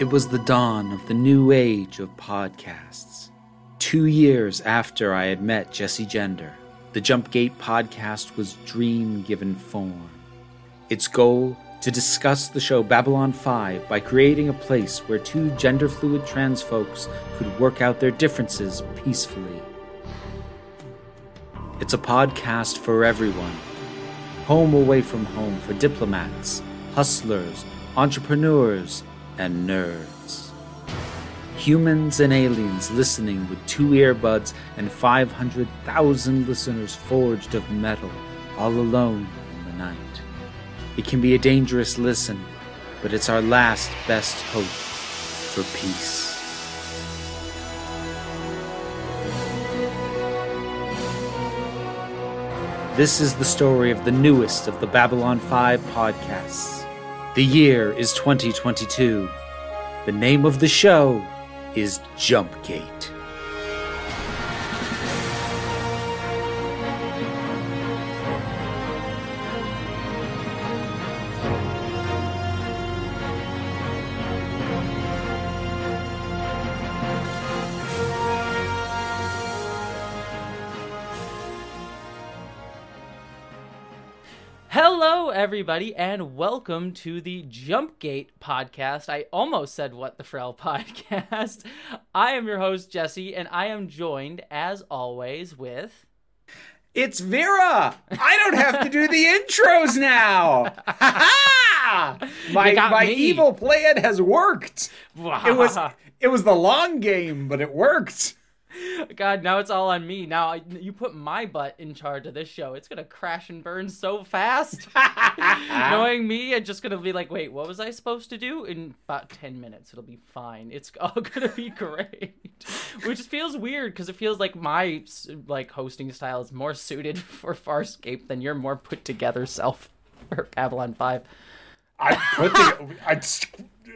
It was the dawn of the new age of podcasts. Two years after I had met Jessie Gender, the Jumpgate podcast was dream given form. Its goal to discuss the show Babylon 5 by creating a place where two gender fluid trans folks could work out their differences peacefully. It's a podcast for everyone. Home away from home for diplomats, hustlers, entrepreneurs, and nerds. Humans and aliens listening with two earbuds and 500,000 listeners forged of metal, all alone in the night. It can be a dangerous listen, but it's our last best hope for peace. This is the story of the newest of the Babylon 5 podcasts. The year is 2022. The name of the show is Jumpgate. Everybody, and welcome to the Jumpgate podcast. I almost said What the Frel podcast. I am your host, Jessie, and I am joined, as always, with. It's Vera! I don't have to do the intros now! my my me. evil plan has worked. It was it was the long game, but it worked. God, now it's all on me. Now you put my butt in charge of this show. It's gonna crash and burn so fast. Knowing me, I'm just gonna be like, wait, what was I supposed to do? In about ten minutes, it'll be fine. It's all gonna be great. Which feels weird because it feels like my like hosting style is more suited for Farscape than your more put together self for Babylon Five. I put the, I,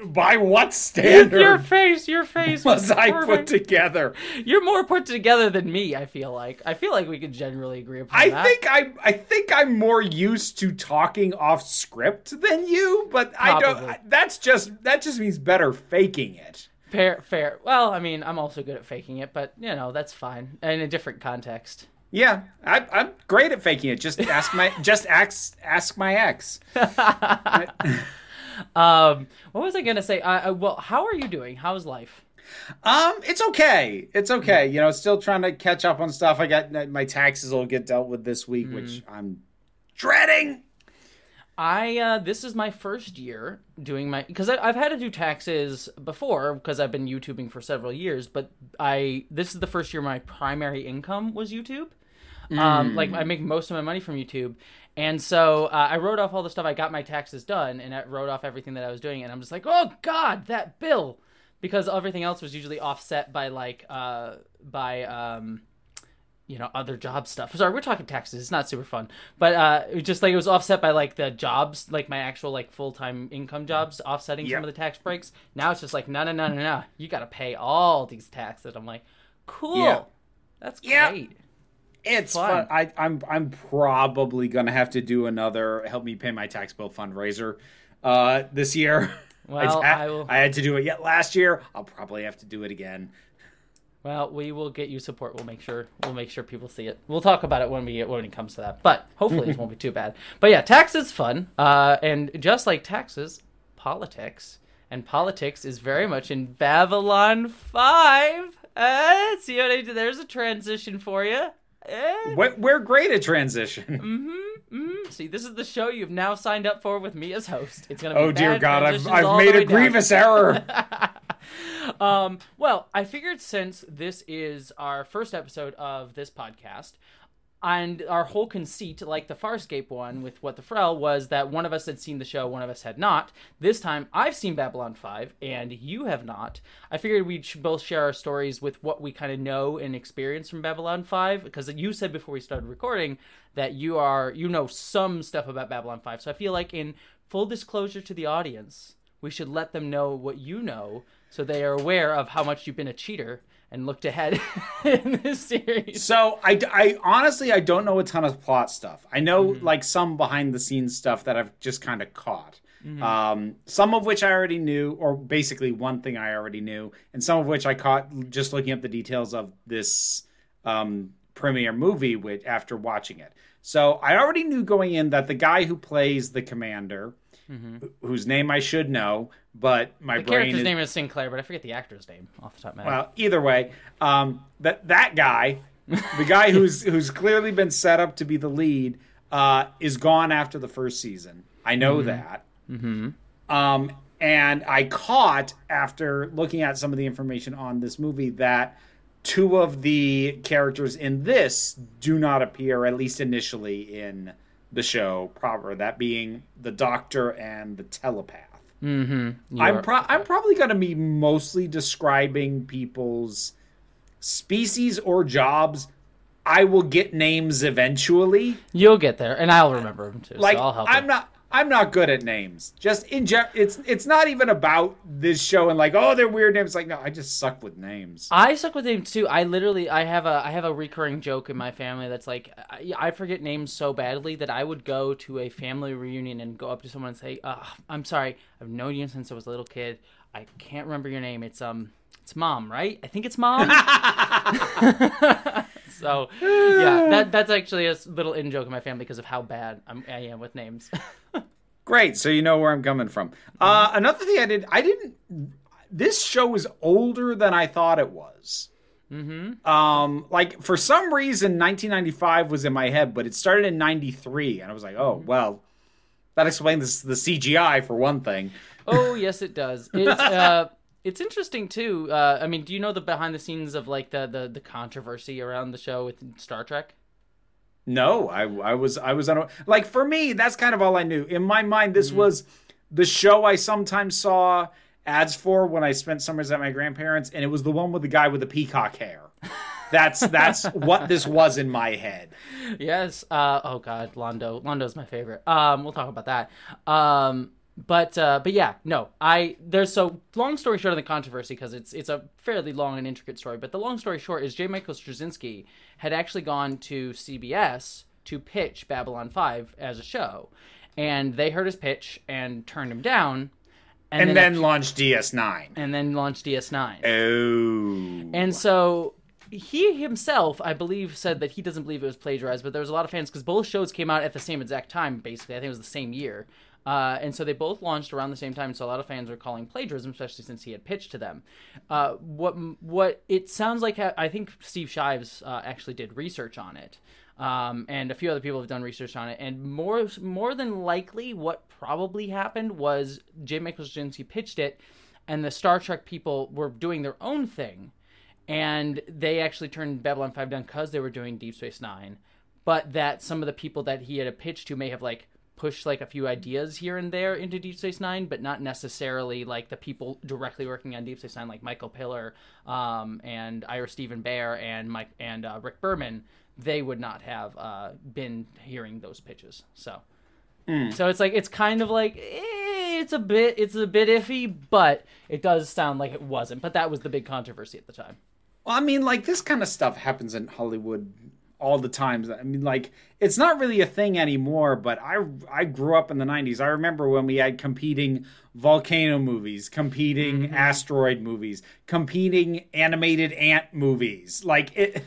by what standard Your face, your face was I put together? You're more put together than me. I feel like. I feel like we could generally agree upon that. I that. think I I think I'm more used to talking off script than you, but I don't. That's just that just means better faking it. Fair, fair. Well, I mean, I'm also good at faking it, but you know that's fine in a different context. Yeah, I, I'm great at faking it. Just ask my just ask ask my ex. Um, what was I gonna say? I, I, well, how are you doing? How's life? Um, it's okay. It's okay. You know, still trying to catch up on stuff. I got my taxes will get dealt with this week, which I'm dreading. I uh, this is my first year doing my because I've had to do taxes before because I've been YouTubing for several years, but I this is the first year my primary income was YouTube. Um, like I make most of my money from YouTube, and so uh, I wrote off all the stuff. I got my taxes done, and I wrote off everything that I was doing, and I'm just like, oh god, that bill, because everything else was usually offset by like uh by um you know other job stuff. Sorry we're talking taxes it's not super fun. But uh it just like it was offset by like the jobs like my actual like full-time income jobs offsetting Yep. some of the tax breaks. Now it's just like no no no no no. You gotta pay all these taxes. I'm like cool. Yeah. that's great It's Fun. fun. I, I'm I'm probably gonna have to do another help me pay my tax bill fundraiser uh, this year. Well, I will- I had to do it yet last year. I'll probably have to do it again. well we will get you support we'll make sure we'll make sure people see it we'll talk about it when we when it comes to that but hopefully it won't be too bad but yeah taxes fun uh and just like taxes politics and politics is very much in babylon 5 uh, see what I did? There's a transition for you. Eh, We're, we're great at transition. mm, see, this is the show you've now signed up for with me as host. It's gonna be oh dear God, I've I've made a down. grievous error. um, well, I figured since this is our first episode of this podcast, and our whole conceit, like the Farscape one with What the Frel, was that one of us had seen the show, one of us had not. This time, I've seen Babylon 5, and you have not. I figured we should both share our stories with what we kind of know and experience from Babylon 5, because you said before we started recording that you are you know some stuff about Babylon 5. So I feel like in full disclosure to the audience, we should let them know what you know so they are aware of how much you've been a cheater and looked ahead in this series. So I, I honestly I don't know a ton of plot stuff. I know Mm-hmm. like some behind the scenes stuff that I've just kind of caught. Um, some of which I already knew, or basically one thing I already knew, and some of which I caught just looking up the details of this um, premiere movie with, after watching it. So I already knew going in that the guy who plays the commander, wh- whose name I should know, but my The brain character's is, name is Sinclair, but I forget the actor's name off the top of my head. well, either way, um, that that guy, the guy who's who's clearly been set up to be the lead, uh, is gone after the first season. I know that. Mm-hmm. Um, and I caught after looking at some of the information on this movie that two of the characters in this do not appear, at least initially, in the show proper. That being the Doctor and the telepath. mm-hmm. I'm pro- I'm probably going to be mostly describing people's species or jobs. I will get names eventually. You'll get there, and I'll remember them too. Like so I'll help I'm you. not I'm not good at names. Just in gen- it's it's not even about this show and like oh they're weird names. Like no, I just suck with names. I suck with names too. I literally, I have a, I have a recurring joke in my family that's like, I, I forget names so badly that I would go to a family reunion and go up to someone and say, uh, "I'm sorry, I've known you since I was a little kid. I can't remember your name. It's um, it's mom, right? I think it's mom." so, yeah, that that's actually a little in joke in my family because of how bad I'm, I am with names. Great, so you know where I'm coming from. Uh, another thing I did, I didn't. This show is older than I thought it was. Mm-hmm. Um, like for some reason, 1995 was in my head, but it started in '93, and I was like, oh well, that explains the CGI for one thing. Oh yes, it does. It's uh, it's interesting too. Uh, I mean, do you know the behind the scenes of like the the, the controversy around the show with Star Trek? No, I I was I was on like for me that's kind of all I knew. In my mind this was the show I sometimes saw ads for when I spent summers at my grandparents and it was the one with the guy with the peacock hair. That's that's what this was in my head. Yes. Uh, oh God, Londo. Londo's my favorite. Um, we'll talk about that. Um, but uh, but yeah, no. I there's so long story short of the controversy because it's it's a fairly long and intricate story. But the long story short is J. Michael Straczynski had actually gone to CBS to pitch Babylon Five as a show, and they heard his pitch and turned him down. And, a then few- launched DS9. and then launched DS9. Oh. And so he himself, I believe, said that he doesn't believe it was plagiarized, but there was a lot of fans because both shows came out at the same exact time, basically. I think it was the same year. Uh, and so they both launched around the same time, so a lot of fans were calling plagiarism, especially since he had pitched to them. Uh, what what it sounds like, I think Steve Shives uh, actually did research on it, um, and a few other people have done research on it. And more more than likely, what probably happened was J. Michael Straczynski pitched it, and the Star Trek people were doing their own thing and they actually turned Babylon 5 down because they were doing Deep Space Nine, but that some of the people that he had a pitch to may have like pushed like a few ideas here and there into Deep Space Nine, but not necessarily like the people directly working on Deep Space Nine, like Michael Piller um, and Ira Steven Behr and Mike and uh, Rick Berman. They would not have uh, been hearing those pitches. So, so it's like it's kind of like eh, it's a bit it's a bit iffy, but it does sound like it wasn't. But that was the big controversy at the time. Well, I mean, like this kind of stuff happens in Hollywood all the times. I mean, like it's not really a thing anymore. But I I grew up in the '90s. I remember when we had competing volcano movies, competing mm-hmm. asteroid movies, competing animated ant movies. Like it.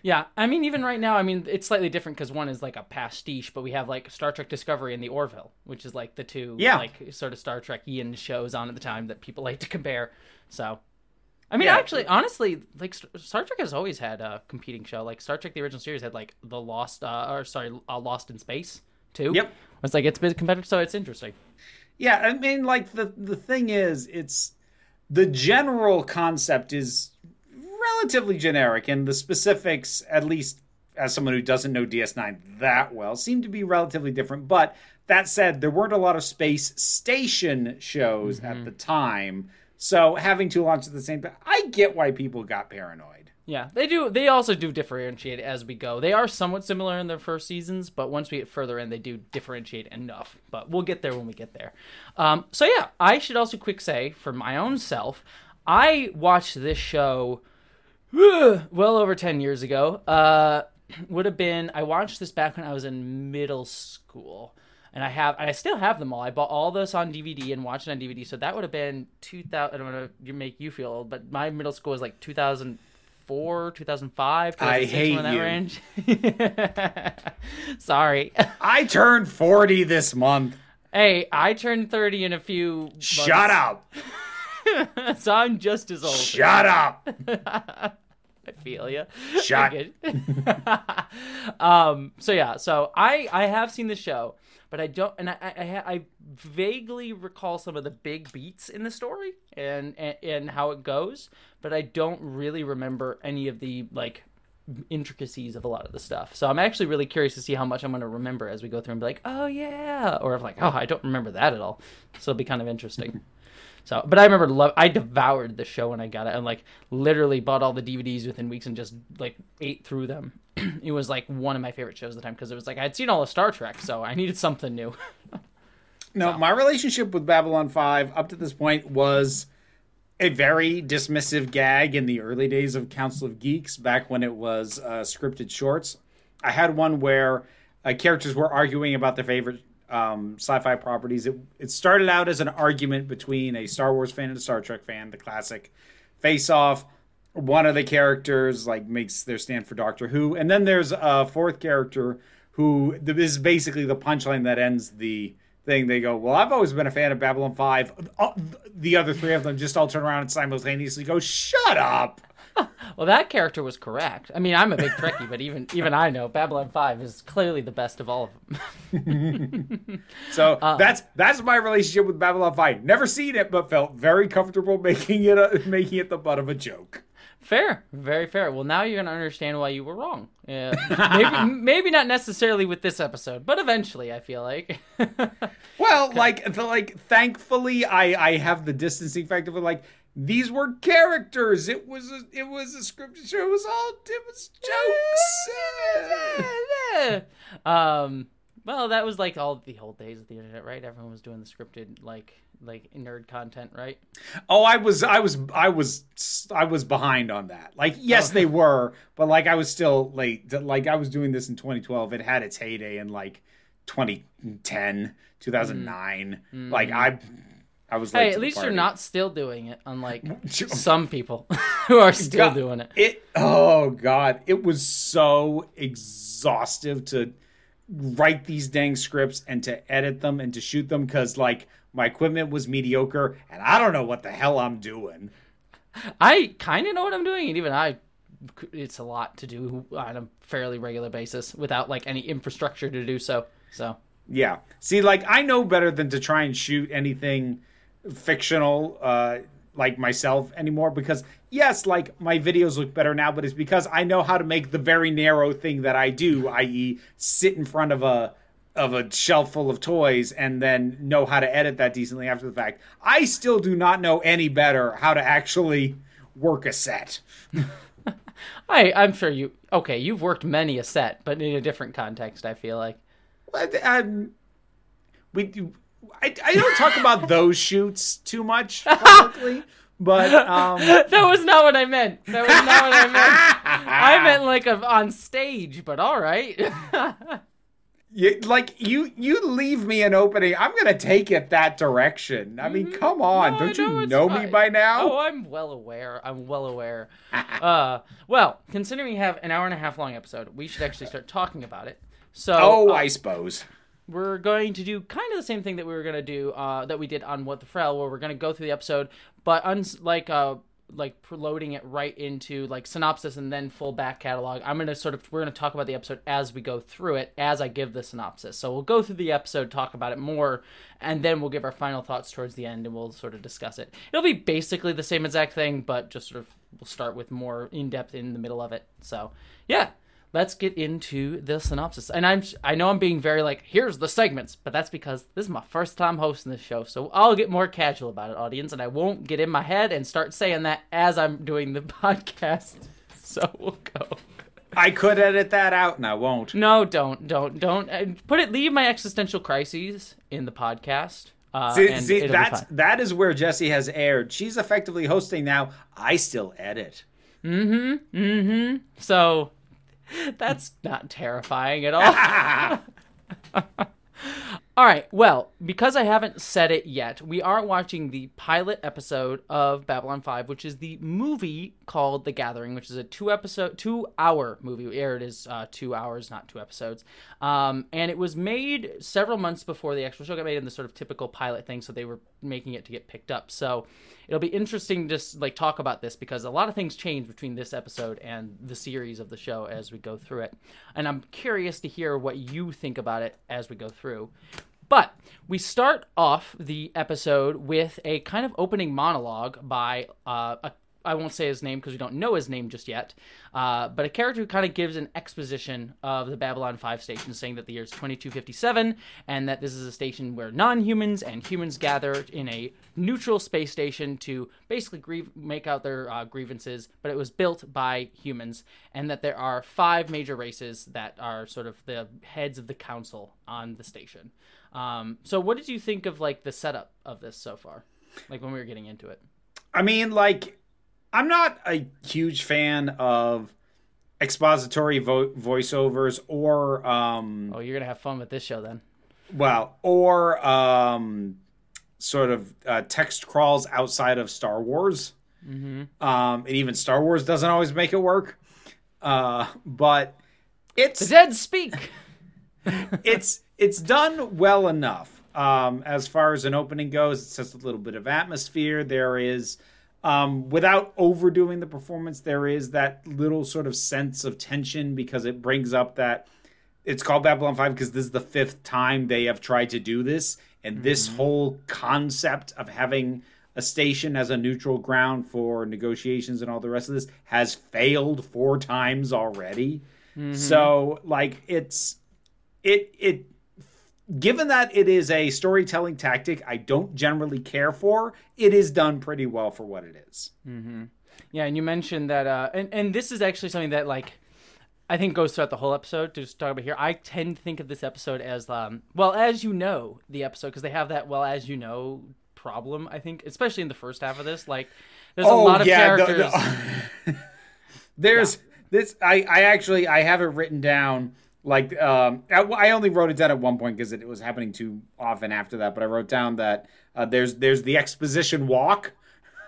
Yeah, I mean, even right now, I mean, it's slightly different because one is like a pastiche, but we have like Star Trek Discovery and the Orville, which is like the two Yeah. like sort of Star Trek-ian shows on at the time that people like to compare. So, I mean, Yeah. actually, honestly, like Star Trek has always had a competing show. Like Star Trek, the original series had like the Lost, uh, or sorry, uh, Lost in Space too. Yep. It's like it's been competitive, so it's interesting. Yeah, I mean, like the the thing is, it's the general concept is relatively generic, and the specifics, at least as someone who doesn't know DS9 that well, seem to be relatively different. But that said, there weren't a lot of space station shows at the time, so having two launch at the same time, I get why people got paranoid. Yeah, they do. They also do differentiate as we go. They are somewhat similar in their first seasons, but once we get further in, they do differentiate enough. But we'll get there when we get there. Um, so yeah, I should also quick say for my own self, I watched this show well over ten years ago. Uh, would have been I watched this back when I was in middle school. And I have I still have them all. I bought all this on DVD and watched it on DVD. So that would have been 2000 I don't want to make you feel old, but my middle school was like 2004, 2005, I 2006, hate in that you. range. Sorry. I turned 40 this month. Hey, I turned 30 in a few months, Shut up. so I'm just as old. Shut up. I feel you. Shut. um. So yeah. So I I have seen the show, but I don't, and I I, I vaguely recall some of the big beats in the story and, and and how it goes, but I don't really remember any of the like intricacies of a lot of the stuff. So I'm actually really curious to see how much I'm going to remember as we go through and be like, oh yeah, or if like, oh, I don't remember that at all. So it'll be kind of interesting. So, but I remember lo- I devoured the show when I got it, and like literally bought all the DVDs within weeks and just like ate through them. it was like one of my favorite shows at the time because it was like I'd seen all of Star Trek, so I needed something new. No, my relationship with Babylon 5 up to this point was a very dismissive gag in the early days of Council of Geeks, back when it was uh, scripted shorts. I had one where uh, characters were arguing about their favorite um, sci-fi properties. It, it started out as an argument between a Star Wars fan and a Star Trek fan, the classic face-off. One of the characters like makes their stand for Doctor Who, and then there's a fourth character who this is basically the punchline that ends the thing. They go, "Well, I've always been a fan of Babylon 5. Uh, The other three of them just all turn around and simultaneously go, "Shut up." Well, that character was correct. I mean, I'm a big Trekkie, but even even I know Babylon Five is clearly the best of all of them. So uh, that's that's my relationship with Babylon 5. Never seen it, but felt very comfortable making it a, making it the butt of a joke. Fair, very fair. Well, now you're gonna understand why you were wrong. Yeah, maybe maybe not necessarily with this episode, but eventually, I feel like. Well, like the, like thankfully I I have the distancing factor of like these were characters. It was a, it was a scripted show. It was all it was jokes. um. Well, that was like all the old days of the internet, right? Everyone was doing the scripted like like nerd content, right? Oh, I was, I was, I was, I was behind on that. Like, yes, they were, but like, I was still late. Like, I was doing this in 2012. It had its heyday in like 2010, 2009. Like, I, I was. Hey, at least you're not still doing it, unlike oh. some people who are still God, doing it. It. Oh God, it was so exhaustive to write these dang scripts and to edit them and to shoot them because like my equipment was mediocre and I don't know what the hell I'm doing. I kind of know what I'm doing, and even I, it's a lot to do on a fairly regular basis without like any infrastructure to do so. So Yeah. See, like I know better than to try and shoot anything fictional uh like myself anymore because yes, like my videos look better now, but it's because I know how to make the very narrow thing that I do, i.e. sit in front of a of a shelf full of toys and then know how to edit that decently after the fact. I still do not know any better how to actually work a set. I, I'm sure you. Okay, you've worked many a set, but in a different context. I feel like. But, um, we do. I, I don't talk about those shoots too much publicly, but um, that was not what I meant. That was not what I meant. I meant like a, on stage, but all right. you, like you you leave me an opening, I'm gonna take it that direction. I mean, come on, Mm-hmm. No, don't know you know me by now? Oh, I'm well aware. I'm well aware. uh, well, considering we have an hour and a half long episode, we should actually start talking about it. So, Oh, uh, I suppose. We're going to do kind of the same thing that we were going to do uh, that we did on what the Frel, where we're going to go through the episode, but uns- like uh, like loading it right into like synopsis and then full back catalog. I'm going to sort of we're going to talk about the episode as we go through it as I give the synopsis. So we'll go through the episode, talk about it more, and then we'll give our final thoughts towards the end and we'll sort of discuss it. It'll be basically the same exact thing, but just sort of we'll start with more in depth in the middle of it. So yeah let's get into the synopsis. And I'm I know I'm being very like here's the segments, but that's because this is my first time hosting this show, so I'll get more casual about it, audience, and I won't get in my head and start saying that as I'm doing the podcast. So we'll go. I could edit that out, and I won't. No, don't, don't, don't uh, put it. Leave my existential crises in the podcast. Uh, See, see that's that is where Jessie has aired. She's effectively hosting now. I still edit. Mm-hmm. Mm-hmm. So that's not terrifying at all. All right. Well, because I haven't said it yet, we are watching the pilot episode of Babylon 5, which is the movie called The Gathering, which is a two episode, two hour movie. Here it is uh, two hours, not two episodes. Um, and it was made several months before the actual show got made in the sort of typical pilot thing, so they were making it to get picked up. So it'll be interesting to just like talk about this because a lot of things change between this episode and the series of the show as we go through it. And I'm curious to hear what you think about it as we go through. But we start off the episode with a kind of opening monologue by uh, a I won't say his name because we don't know his name just yet, uh, but a character who kind of gives an exposition of the Babylon 5 station, saying that the year is 2257 and that this is a station where non humans and humans gather in a neutral space station to basically grieve, make out their uh, grievances, but it was built by humans, and that there are five major races that are sort of the heads of the council on the station. Um, so, what did you think of like the setup of this so far? Like when we were getting into it? I mean, like I'm not a huge fan of expository vo- voiceovers or um oh you're gonna have fun with this show then. well or um sort of uh, text crawls outside of star wars. Mm-hmm. um and even star wars doesn't always make it work. Uh but it's the dead speak! It's it's done well enough. Um as far as an opening goes it says a little bit of atmosphere. There is um, without overdoing the performance, there is that little sort of sense of tension because it brings up that it's called Babylon 5 because this is the fifth time they have tried to do this. And mm-hmm. this whole concept of having a station as a neutral ground for negotiations and all the rest of this has failed four times already. Mm-hmm. So, like, it's it it given that it is a storytelling tactic I don't generally care for, it is done pretty well for what it is. Mm-hmm. Yeah, and you mentioned that, uh, and and this is actually something that like I think goes throughout the whole episode. To just talk about here, I tend to think of this episode as um, well as you know the episode because they have that well as you know problem. I think especially in the first half of this, like there's oh, a lot of yeah, characters. The, the, there's yeah. this. I I actually I have it written down like um, I only wrote it down at one point because it, was happening too often after that. But I wrote down that uh, there's there's the exposition walk.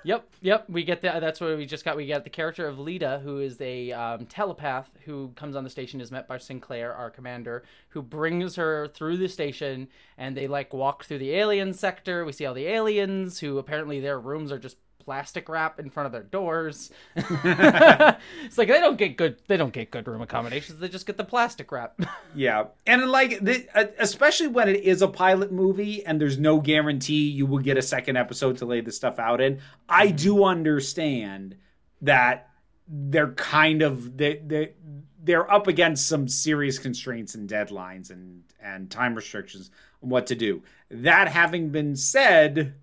Yep, yep. We get that. That's what we just got. We got the character of Lyta, who is a um, telepath who comes on the station, is met by Sinclair, our commander, who brings her through the station, and they like walk through the alien sector. We see all the aliens, who apparently their rooms are just plastic wrap in front of their doors. it's like they don't get good. They don't get good room accommodations. They just get the plastic wrap. yeah, and like uh, especially when it is a pilot movie and there's no guarantee you will get a second episode to lay this stuff out in. I mm-hmm. do understand that they're kind of they they they're up against some serious constraints and deadlines and and time restrictions on what to do. That having been said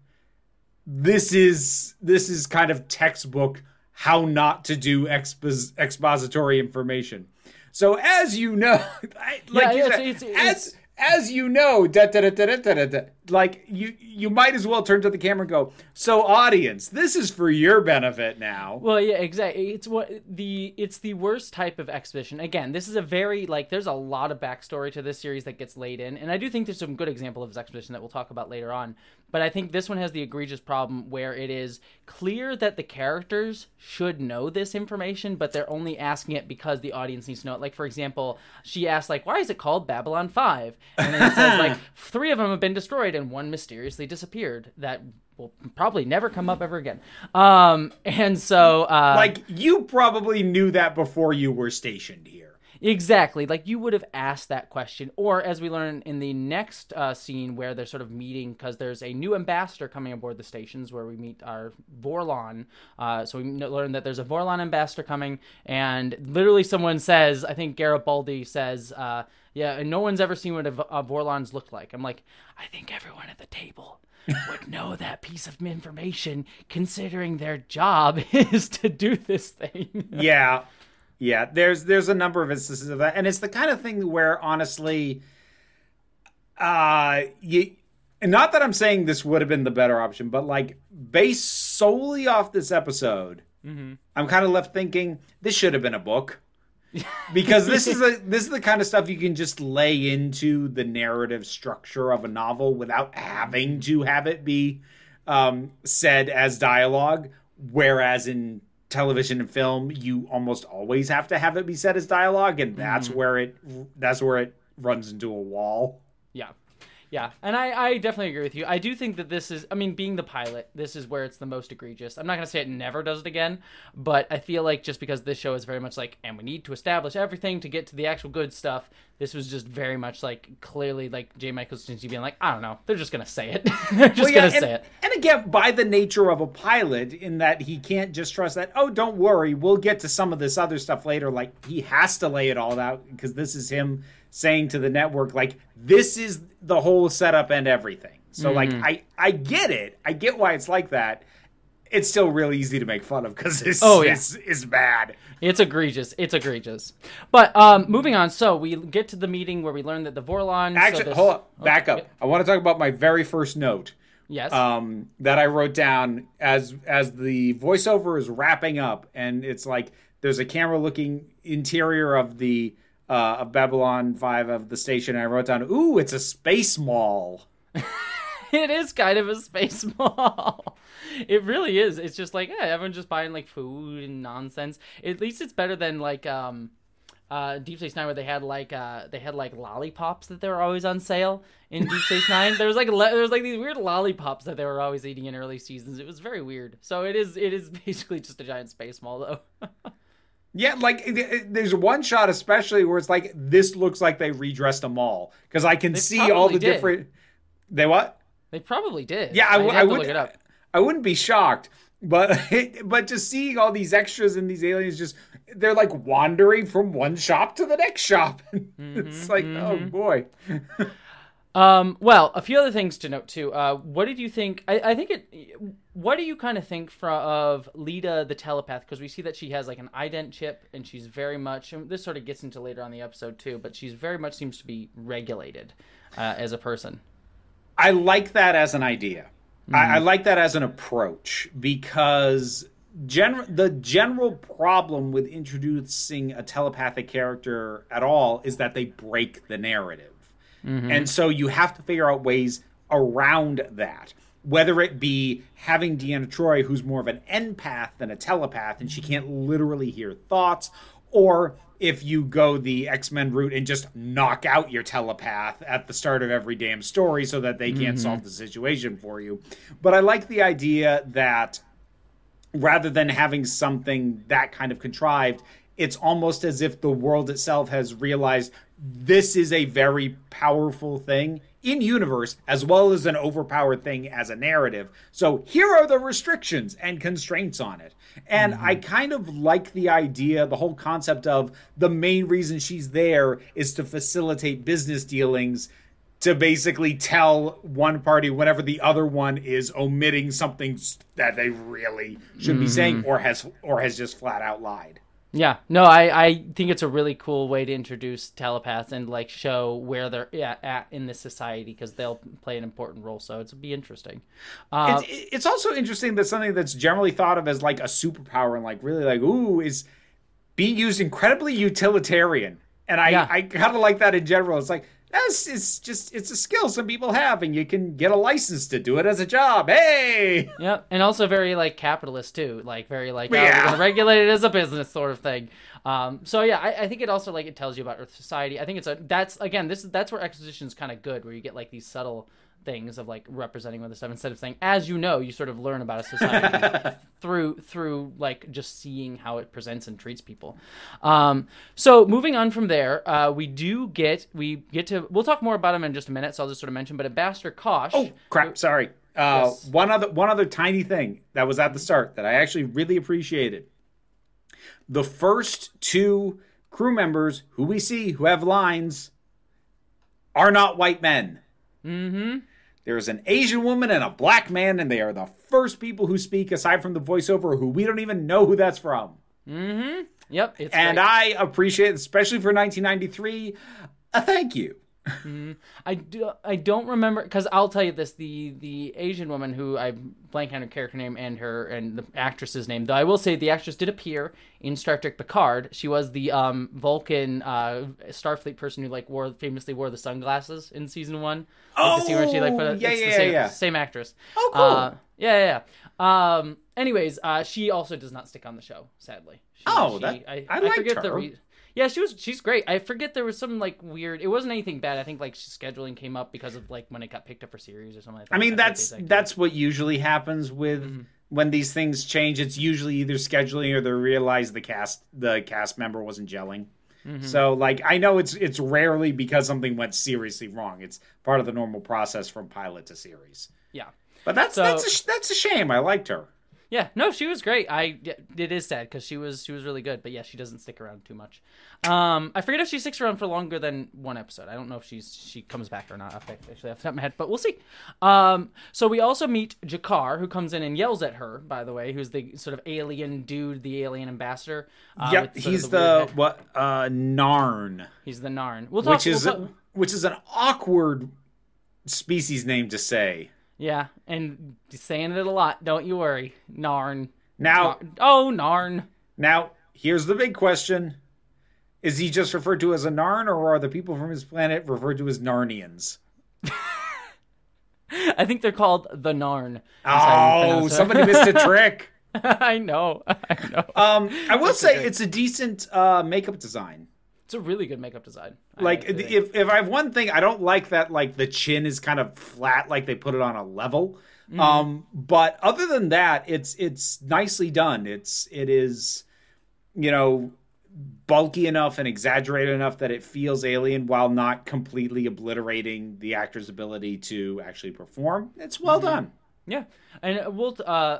this is this is kind of textbook how not to do expos- expository information. So as you know, like yeah, you said, it's, it's, as it's, as you know, da, da, da, like you you might as well turn to the camera and go, "So audience, this is for your benefit now." Well, yeah, exactly. It's what the it's the worst type of exposition. Again, this is a very like there's a lot of backstory to this series that gets laid in, and I do think there's some good example of exposition that we'll talk about later on. But I think this one has the egregious problem where it is clear that the characters should know this information, but they're only asking it because the audience needs to know it. Like for example, she asks like, "Why is it called Babylon 5?" And then it says like three of them have been destroyed and one mysteriously disappeared. That will probably never come up ever again. Um, and so uh, like you probably knew that before you were stationed here. Exactly. Like you would have asked that question. Or as we learn in the next uh, scene where they're sort of meeting because there's a new ambassador coming aboard the stations where we meet our Vorlon. Uh, so we learn that there's a Vorlon ambassador coming, and literally someone says, I think Garibaldi says, uh, yeah, and no one's ever seen what a, a Vorlons looked like. I'm like, I think everyone at the table would know that piece of information considering their job is to do this thing. yeah. Yeah, there's there's a number of instances of that, and it's the kind of thing where honestly, uh, you. Not that I'm saying this would have been the better option, but like based solely off this episode, mm-hmm. I'm kind of left thinking this should have been a book. Because this is a this is the kind of stuff you can just lay into the narrative structure of a novel without having to have it be um, said as dialogue. Whereas in television and film, you almost always have to have it be said as dialogue, and that's where it that's where it runs into a wall. Yeah. And I, I definitely agree with you. I do think that this is, I mean, being the pilot, this is where it's the most egregious. I'm not going to say it never does it again, but I feel like just because this show is very much like, and we need to establish everything to get to the actual good stuff, this was just very much like clearly like J. Michael Straczynski being like, I don't know, they're just going to say it. they're just Well, yeah, going to say it. and again, by the nature of a pilot, in that he can't just trust that. Oh, don't worry, we'll get to some of this other stuff later. Like he has to lay it all out because this is him saying to the network, like this is the whole setup and everything. So, like, Mm-hmm. I I get it. I get why it's like that. It's still really easy to make fun of because this Oh, yeah. it's, is bad. It's egregious. It's egregious. But um, moving on, so we get to the meeting where we learn that the Vorlons. so Actually, this- hold up, back Oh, up. I want to talk about my very first note. Yes. um, that I wrote down as as the voiceover is wrapping up, and it's like there's a camera looking interior of the uh, of Babylon Five of the station. And I wrote down, "Ooh, it's a space mall." it is kind of a space mall. It really is. It's just like, yeah, everyone's just buying like food and nonsense. At least it's better than like um uh Deep Space Nine where they had like uh they had like lollipops that they were always on sale in Deep Space Nine. There was like le- there was like these weird lollipops that they were always eating in early seasons. It was very weird. So it is it is basically just a giant space mall though. Yeah, like it- it- there's one shot especially where it's like this looks like they redressed a mall because I can see all the did. different. They what? they probably did. Yeah, I, w- I would. look it up. I wouldn't be shocked, but but just seeing all these extras and these aliens just they're like wandering from one shop to the next shop. it's like, oh boy. Um, well, a few other things to note too. Uh, what did you think? I, I think it. What do you kind of think from of Lyta the telepath? Because we see that she has like an ident chip, and she's very much. And this sort of gets into later on the episode too, but she's very much seems to be regulated uh, as a person. I like that as an idea. I, I like that as an approach because general the general problem with introducing a telepathic character at all is that they break the narrative. And so you have to figure out ways around that. Whether it be having Deanna Troi, who's more of an empath than a telepath, and she can't literally hear thoughts, or if you go the X Men route and just knock out your telepath at the start of every damn story so that they can't solve mm-hmm. the situation for you. But I like the idea that rather than having something that kind of contrived, it's almost as if the world itself has realized this is a very powerful thing in universe as well as an overpowered thing as a narrative. So here are the restrictions and constraints on it. And I mm-hmm. kind of like the idea, the whole concept of the main reason she's there is to facilitate business dealings to basically tell one party whenever the other one is omitting something that they really should be saying mm-hmm. or has or has just flat out lied. Yeah, no, I, I think it's a really cool way to introduce telepaths and like show where they're at, at in this society because they'll play an important role. So it's be interesting. Uh, It's, it's also interesting that something that's generally thought of as like a superpower and like really like ooh is being used incredibly utilitarian. And I, Yeah. I kind of like that in general. It's like that's it's just it's a skill some people have and you can get a license to do it as a job. Hey. Yep, and also very like capitalist too, like very like oh, Yeah. we're gonna regulate it as a business sort of thing. Um, so yeah, I, I think it also like it tells you about Earth society. I think it's a that's again this is that's where exposition is kind of good, where you get like these subtle things of like representing other stuff instead of saying as you know you sort of learn about a society through through like just seeing how it presents and treats people um so moving on from there uh we do get we get to we'll talk more about him in just a minute so i'll just sort of mention but ambassador kosh Oh crap! Sorry. Uh, Yes. One other one other tiny thing that was at the start that I actually really appreciated. The first two crew members who we see who have lines are not white men. Mm-hmm There's an Asian woman and a black man, and they are the first people who speak aside from the voiceover who we don't even know who that's from. mm-hmm yep it's And great. I appreciate, especially for 1993, a thank you. I, do, I don't remember because I'll tell you this: the the Asian woman who I blank on her character name and her and the actress's name. Though I will say the actress did appear in Star Trek Picard. She was the um, Vulcan uh, Starfleet person who like wore famously wore the sunglasses in season one. Like, the where she, like, put a- Oh, yeah, it's the yeah, same, yeah. Same actress. Oh, cool. Uh, yeah, yeah. yeah. Um. Anyways, uh, she also does not stick on the show, sadly. She, Oh, she- that- I, I I liked forget the her. re- yeah, she was. She's great. I forget there was some like weird. It wasn't anything bad. I think like scheduling came up because of like when it got picked up for series or something. like that. I mean, that's that's what usually happens with Mm-hmm. when these things change. It's usually either scheduling or they realize the cast the cast member wasn't gelling. Mm-hmm. So, like, I know it's it's rarely because something went seriously wrong. It's part of the normal process from pilot to series. yeah. But that's So- that's a, that's a shame. I liked her. Yeah, no, she was great. I it is sad because she was she was really good, but yeah, she doesn't stick around too much. Um, I forget if she sticks around for longer than one episode. I don't know if she's she comes back or not. I actually have to top of my head, but we'll see. Um, so we also meet G'Kar, who comes in and yells at her. By the way, who's the sort of alien dude, the alien ambassador. Uh, yep, with sort of he's weird the what uh Narn, he's the Narn. We'll talk. which is we'll talk- which is an awkward species name to say. Yeah, and saying it a lot. Don't you worry, Narn. Now, Narn. Oh, Narn. Now, here's the big question. Is he just referred to as a Narn, or are the people from his planet referred to as Narnians? I think they're called the Narn. That's how you Oh, somebody missed a trick. I know. I know. Um, I will say it's a decent uh, makeup design. It's a really good makeup design. Like, if if I have one thing, I don't like that. Like the chin is kind of flat, like they put it on a level. Mm-hmm. Um, but other than that, it's it's nicely done. It's it is, you know, bulky enough and exaggerated enough that it feels alien while not completely obliterating the actor's ability to actually perform. It's well Mm-hmm. done. yeah, and we'll. Uh,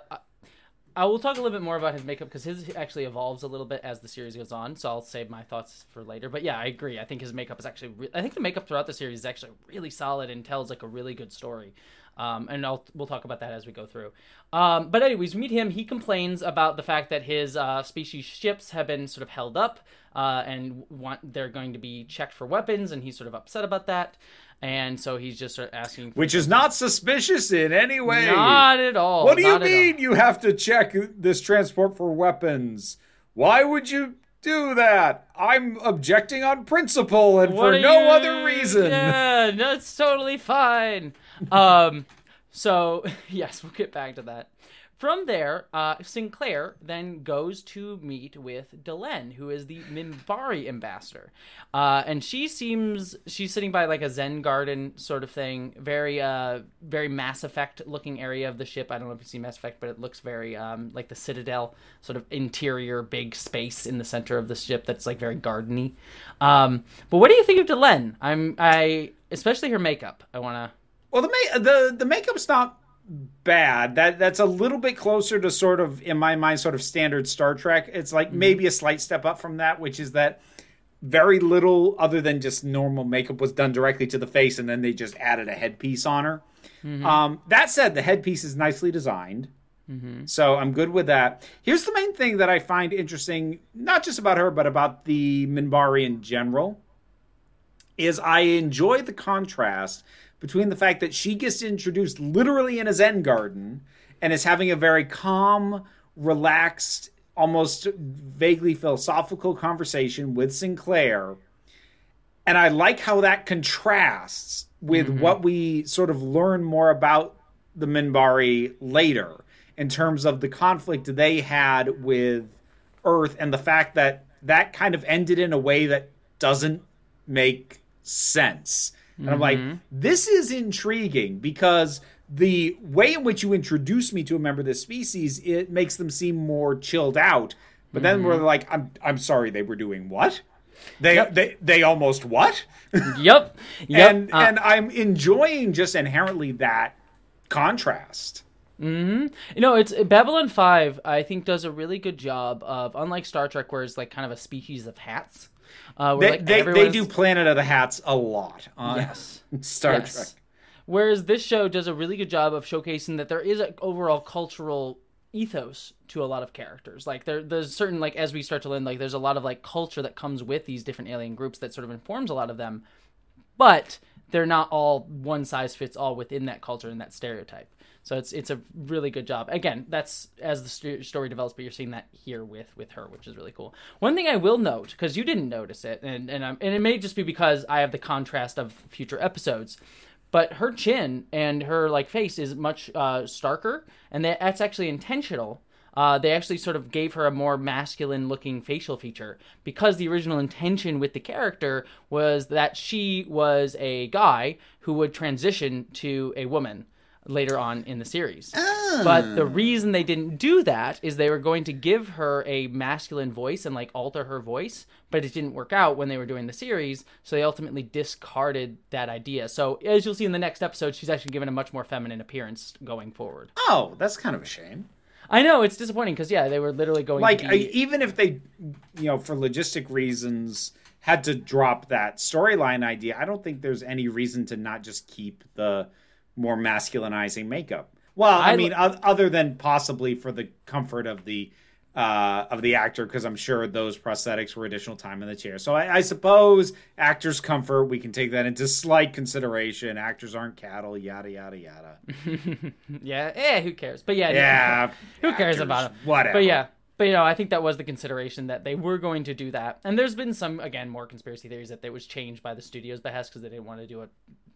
I will talk a little bit more about his makeup because his actually evolves a little bit as the series goes on. So I'll save my thoughts for later. But yeah, I agree. I think his makeup is actually. Re- I think the makeup throughout the series is actually really solid and tells like a really good story. Um, and I'll we'll talk about that as we go through. Um, but anyways, we meet him. He complains about the fact that his uh, species ships have been sort of held up, uh, and want they're going to be checked for weapons, and he's sort of upset about that. And so he's just sort of asking, Which is not suspicious in any way. not at all. What do you not at all. mean you have to check this transport for weapons? Why would you do that? I'm objecting on principle and What for no you- other reason. Yeah, that's totally fine. Um, so yes, we'll get back to that. From there, uh, Sinclair then goes to meet with Delenn, who is the Minbari ambassador, uh, and she seems she's sitting by like a Zen garden sort of thing, very uh, very Mass Effect looking area of the ship. I don't know if you see Mass Effect, but it looks very um, like the Citadel sort of interior big space in the center of the ship that's like very gardeny. Um, but what do you think of Delenn? I'm I especially her makeup. I want to. Well, the ma- the the makeup's not bad. That that's a little bit closer to sort of in my mind sort of standard Star Trek. It's like mm-hmm. maybe a slight step up from that, which is that very little other than just normal makeup was done directly to the face, and then they just added a headpiece on her. Mm-hmm. Um, that said, the headpiece is nicely designed. Mm-hmm. So I'm good with that. Here's the main thing that I find interesting, not just about her, but about the Minbari in general, is I enjoy the contrast between the fact that she gets introduced literally in a Zen garden and is having a very calm, relaxed, almost vaguely philosophical conversation with Sinclair. And I like how that contrasts with mm-hmm. what we sort of learn more about the Minbari later in terms of the conflict they had with Earth and the fact that that kind of ended in a way that doesn't make sense. And I'm like, mm-hmm. this is intriguing because the way in which you introduce me to a member of this species, it makes them seem more chilled out. But then we're mm-hmm. like, I'm I'm sorry, they were doing what? They they they almost what? Yep. Yep. and uh, and I'm enjoying just inherently that contrast. Mm-hmm. You know, it's Babylon Five. I think does a really good job of, unlike Star Trek, where it's like kind of a species of hats. Uh, They like they, they do Planet of the Hats a lot on Yes. Star Yes. Trek. Whereas this show does a really good job of showcasing that there is an overall cultural ethos to a lot of characters. Like there, there's certain like as we start to learn, like there's a lot of like culture that comes with these different alien groups that sort of informs a lot of them. but they're not all one size fits all within that culture and that stereotype. So it's it's a really good job. Again, that's as the st- story develops, but you're seeing that here with with her, which is really cool. One thing I will note because you didn't notice it, and and I'm, and it may just be because I have the contrast of future episodes, but her chin and her like face is much uh, starker, and that, that's actually intentional. Uh, they actually sort of gave her a more masculine looking facial feature because the original intention with the character was that she was a guy who would transition to a woman later on in the series. Oh. But the reason they didn't do that is they were going to give her a masculine voice and like alter her voice, but it didn't work out when they were doing the series, so they ultimately discarded that idea. So as you'll see in the next episode, she's actually given a much more feminine appearance going forward. Oh, that's kind of a shame. I know it's disappointing because yeah, they were literally going Like be, even if they, you know, for logistic reasons, had to drop that storyline idea, I don't think there's any reason to not just keep the more masculinizing makeup. Well, I, I mean, oth- other than possibly for the comfort of the uh, of the actor, because I'm sure those prosthetics were additional time in the chair. So I, I suppose actors' comfort we can take that into slight consideration. Actors aren't cattle, yada yada yada. yeah, eh, who cares? But yeah, Yeah, who cares about it? Whatever. But yeah, but you know, I think that was the consideration that they were going to do that. And there's been some again more conspiracy theories that it was changed by the studio's behest because they didn't want to do a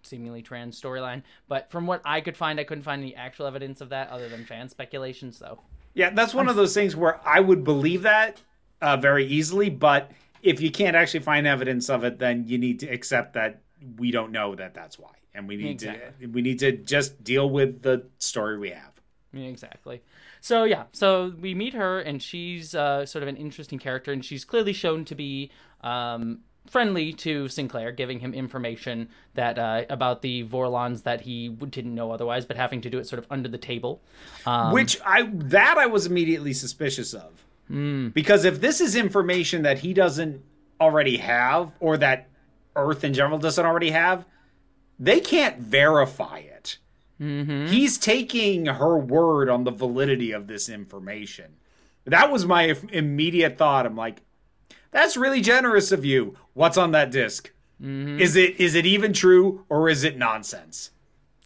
seemingly trans storyline. But from what I could find, I couldn't find any actual evidence of that other than fan speculation. So Yeah, that's one of those things where I would believe that uh, very easily, but if you can't actually find evidence of it, then you need to accept that we don't know that that's why, and we need Exactly. to we need to just deal with the story we have. Exactly. So yeah, so we meet her, and she's uh, sort of an interesting character, and she's clearly shown to be um, friendly to Sinclair, giving him information that uh, about the Vorlons that he didn't know otherwise, but having to do it sort of under the table. Um, Which I that I was immediately suspicious of, because if this is information that he doesn't already have, or that Earth in general doesn't already have, they can't verify it. He's taking her word on the validity of this information. That was my immediate thought. I'm like, that's really generous of you. What's on that disk? Is it is it even true or is it nonsense?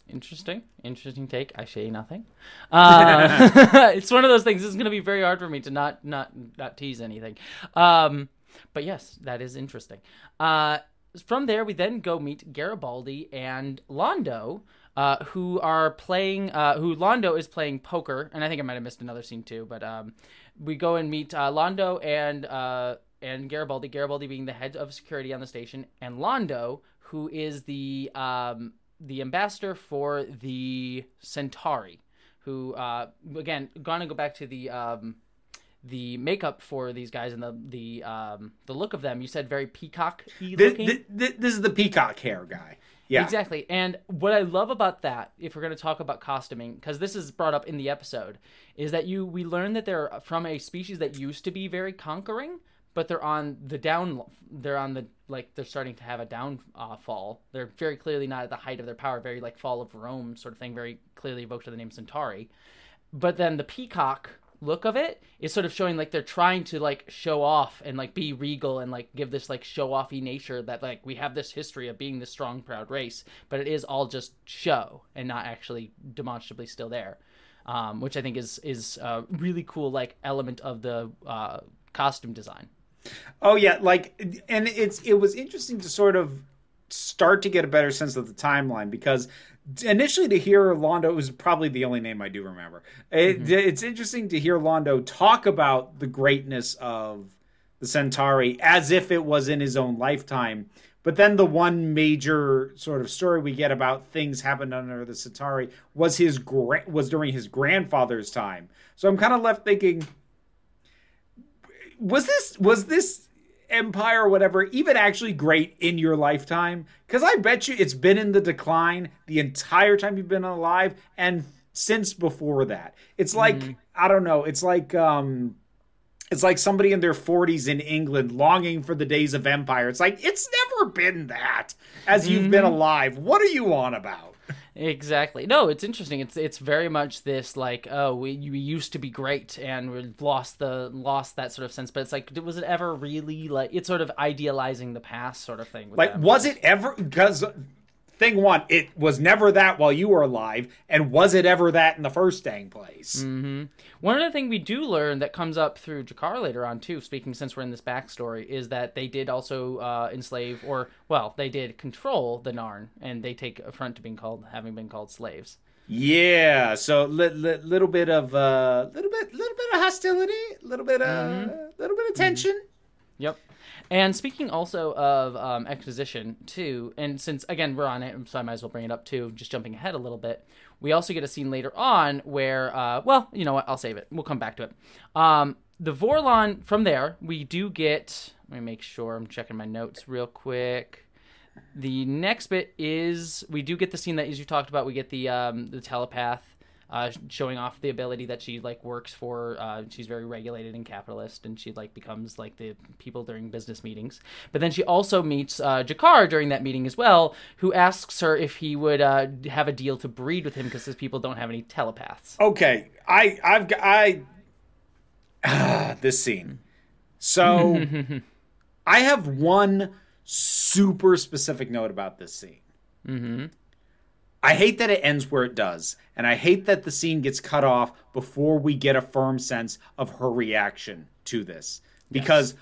Interesting, interesting take. I say nothing. Uh, it's one of those things. It's going to be very hard for me to not not not tease anything. Um, but yes, that is interesting. Uh, from there, we then go meet Garibaldi and Londo, uh, who are playing. Uh, who Londo is playing poker, and I think I might have missed another scene too. But um, we go and meet uh, Londo and uh, and Garibaldi. Garibaldi being the head of security on the station, and Londo, who is the um, the ambassador for the Centauri, who uh, again gonna go back to the um, the makeup for these guys and the the um, the look of them. You said very peacock Th- looking. th- th- this is the peacock hair guy. Yeah. Exactly. And what I love about that, if we're going to talk about costuming, because this is brought up in the episode, is that you we learn that they're from a species that used to be very conquering, but they're on the down. They're on the like they're starting to have a downfall. They're very clearly not at the height of their power. Very like fall of Rome sort of thing. Very clearly evoked to the name Centauri. But then the peacock look of it is sort of showing like they're trying to like show off and like be regal and like give this like show offy nature that like we have this history of being this strong proud race but it is all just show and not actually demonstrably still there um, which i think is is a really cool like element of the uh, costume design Oh yeah, like and it's it was interesting to sort of start to get a better sense of the timeline because initially to hear Londo was probably the only name I do remember. It, mm-hmm. It's interesting to hear Londo talk about the greatness of the Centauri as if it was in his own lifetime. But then the one major sort of story we get about things happened under the Centauri was his gra- was during his grandfather's time. So I'm kind of left thinking, was this was this empire or whatever even actually great in your lifetime? Because i bet you it's been in the decline the entire time you've been alive and since before that. It's like i don't know it's like um it's like somebody in their 40s in england longing for the days of empire. It's like it's never been that as you've been alive. What are you on about Exactly. No, it's interesting. It's it's very much this like oh we, we used to be great and we've lost the lost that sort of sense. But it's like was it ever really like it's sort of idealizing the past sort of thing. with Like, them. was it ever? Because thing one, it was never that while you were alive, and was it ever that in the first dang place? One other thing we do learn that comes up through G'Kar later on too, speaking since we're in this backstory, is that they did also uh, enslave, or well, they did control the Narn, and they take affront to being called having been called slaves. Yeah, so li- li- little bit of uh, little bit, little bit of hostility, little bit of, little bit of tension. Yep. And speaking also of um, exposition too, and since again we're on it, so I might as well bring it up too. Just jumping ahead a little bit, we also get a scene later on where, uh, well, you know what? I'll save it. We'll come back to it. Um, the Vorlon. From there, we do get. Let me make sure I'm checking my notes real quick. The next bit is we do get the scene that as you talked about. We get the um, the telepath uh, showing off the ability that she like works for. Uh, she's very regulated and capitalist, and she like becomes like the people during business meetings. But then she also meets uh, G'Kar during that meeting as well, who asks her if he would uh, have a deal to breed with him because his people don't have any telepaths. Okay, I I've got I ah, this scene. So I have one super specific note about this scene. Mm-hmm. I hate that it ends where it does, and I hate that the scene gets cut off before we get a firm sense of her reaction to this. Because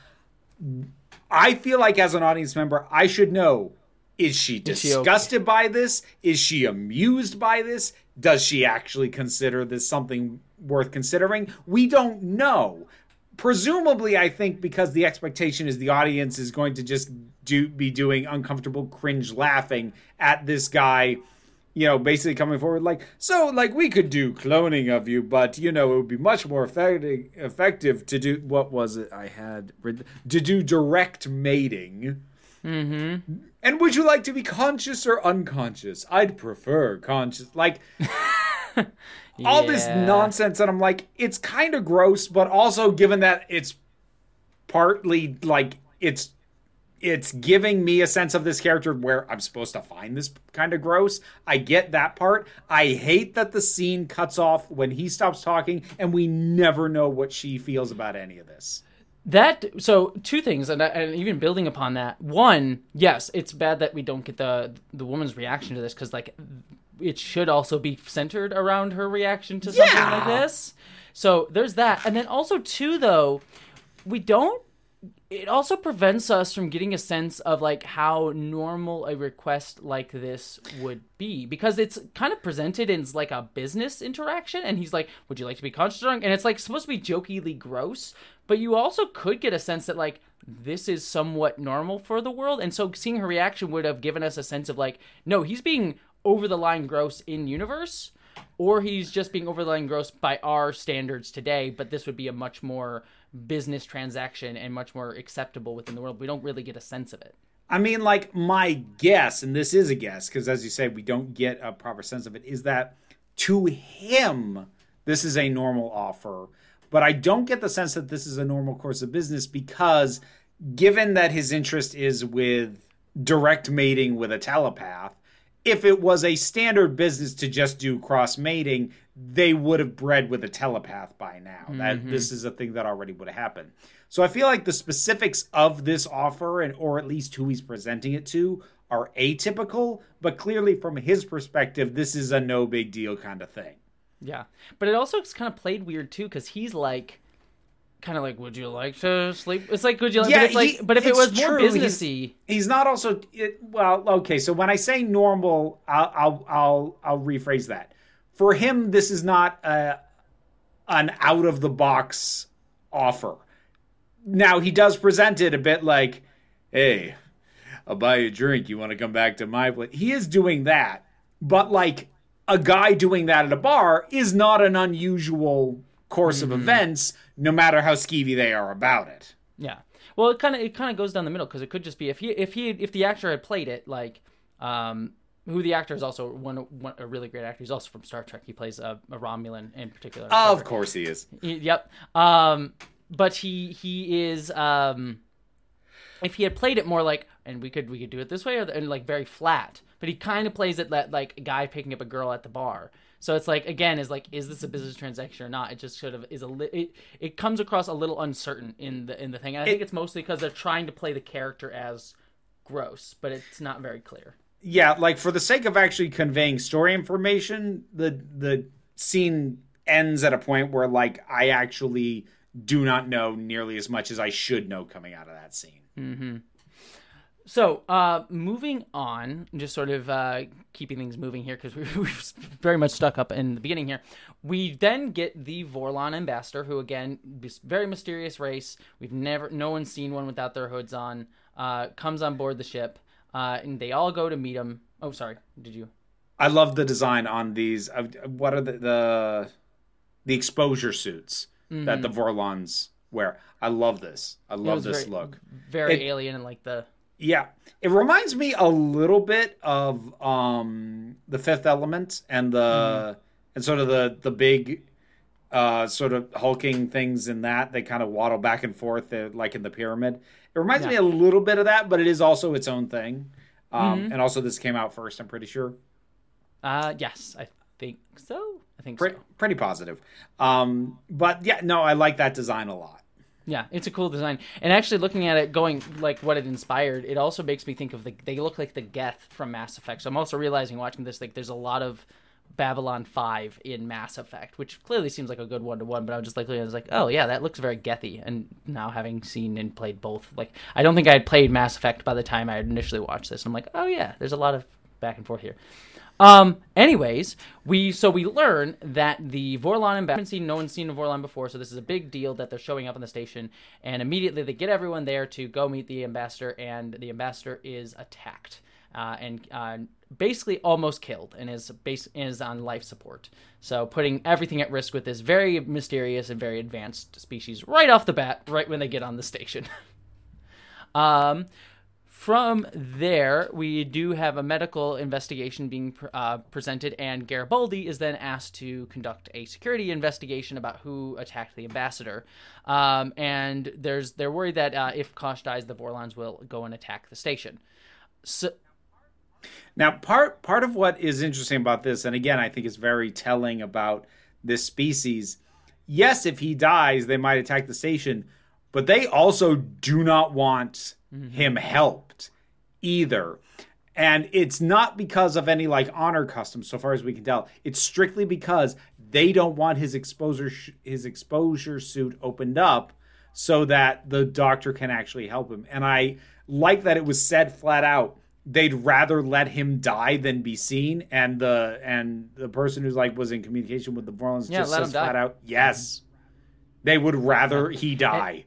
I feel like as an audience member, I should know is she she okay? disgusted by this? Is she amused by this? Does she actually consider this something worth considering? We don't know. Presumably, I think because the expectation is the audience is going to just do be doing uncomfortable cringe laughing at this guy you know, basically coming forward like, so like we could do cloning of you, but you know, it would be much more effective effective to do what was it I had to do direct mating. Mm-hmm. And would you like to be conscious or unconscious? I'd prefer conscious. Like all this nonsense, and I'm like, it's kind of gross, but also given that it's partly like it's it's giving me a sense of this character where I'm supposed to find this kind of gross. I get that part. I hate that the scene cuts off when he stops talking and we never know what she feels about any of this. That so two things, and, and even building upon that. One, yes, it's bad that we don't get the the woman's reaction to this because like it should also be centered around her reaction to something Yeah. like this. So there's that, and then also two though, we don't. It also prevents us from getting a sense of like how normal a request like this would be because it's kind of presented in like a business interaction and he's like would you like to be conscious drunk? And it's like supposed to be jokingly gross but you also could get a sense that like this is somewhat normal for the world and so seeing her reaction would have given us a sense of like no he's being over the line gross in universe or he's just being over the line gross by our standards today but this would be a much more business transaction and much more acceptable within the world we don't really get a sense of it I mean, like, my guess, and this is a guess, because as you say, we don't get a proper sense of it, is that to him, this is a normal offer. But I don't get the sense that this is a normal course of business because, given that his interest is with direct mating with a telepath, if it was a standard business to just do cross mating, they would have bred with a telepath by now. That mm-hmm. this is a thing that already would have happened. So I feel like the specifics of this offer and or at least who he's presenting it to are atypical, but clearly from his perspective, this is a no big deal kind of thing. Yeah, but it also kind of played weird too because he's like, kind of like, would you like to sleep? It's like, would you? Like, Yeah, but it's like, he- but if it was more true, he's- businessy, He's not also it, well, okay. So when I say normal, I'll I'll I'll, I'll rephrase that. For him, this is not a, an out of the box offer. Now he does present it a bit like, "Hey, I'll buy you a drink. You want to come back to my place?" He is doing that, but like a guy doing that at a bar is not an unusual course of mm-hmm. events, no matter how skeevy they are about it. yeah. Well, it kind of it kind of goes down the middle because it could just be if he if he if the actor had played it like, um, who the actor is also one, one a really great actor. He's also from Star Trek. He plays a, a Romulan in particular. Of course, he is. He- yep. Um, but he he is um, if he had played it more like and we could we could do it this way, or and like very flat. But he kind of plays it that like a guy picking up a girl at the bar. So it's like again is like is this a business transaction or not? It just sort of is a li- it it comes across a little uncertain in the in the thing. And I think it's mostly because they're trying to play the character as gross, but it's not very clear. Yeah, like for the sake of actually conveying story information, the the scene ends at a point where like I actually do not know nearly as much as I should know coming out of that scene. Mm-hmm. So, uh, moving on, just sort of uh, keeping things moving here because we were very much stuck up in the beginning here. We then get the Vorlon ambassador, who again, this very mysterious race. We've never, no one's seen one without their hoods on. Uh, comes on board the ship, uh, and they all go to meet him. Oh, sorry, did you? I love the design on these. What are the the, the exposure suits that the Vorlons wear? I love this. I love this very- look. Very It- alien and like the Yeah, it reminds me a little bit of um the Fifth Element and the and sort of the the big uh sort of hulking things in that they kind of waddle back and forth uh, like in the pyramid. It reminds me a little bit of that, but it is also its own thing. Um and also this came out first, I'm pretty sure. uh, yes, I think so. I think Pretty, so. pretty positive. Um but yeah, no, I like that design a lot. Yeah, it's a cool design. And actually, looking at it, going like what it inspired, it also makes me think of the. They look like the Geth from Mass Effect. So I'm also realizing watching this, like, there's a lot of Babylon Five in Mass Effect, which clearly seems like a good one to one. But I was just like, I was like, oh yeah, that looks very Gethy. And now having seen and played both, like, I don't think I had played Mass Effect by the time I initially watched this. I'm like, oh yeah, there's a lot of back and forth here. Um. Anyways, we so we learn that the Vorlon and haven't seen no one's seen a Vorlon before, so this is a big deal that they're showing up on the station, and immediately they get everyone there to go meet the ambassador, and the ambassador is attacked. Uh, and uh, basically almost killed and is base is on life support. So putting everything at risk with this very mysterious and very advanced species right off the bat, right when they get on the station. um, from there, we do have a medical investigation being pr- uh, presented, and Garibaldi is then asked to conduct a security investigation about who attacked the ambassador. Um, and there's they're worried that uh, if Kosh dies, the Vorlons will go and attack the station. So, Now, part part of what is interesting about this, and again, I think is very telling about this species. Yes, if he dies, they might attack the station, but they also do not want him helped either. And it's not because of any like honor customs, so far as we can tell. It's strictly because they don't want his exposure sh- his exposure suit opened up so that the doctor can actually help him. And I like that it was said flat out they'd rather let him die than be seen. And the and the person who's like was in communication with the Vorlons Yeah, just says flat out, yes, they would rather he die.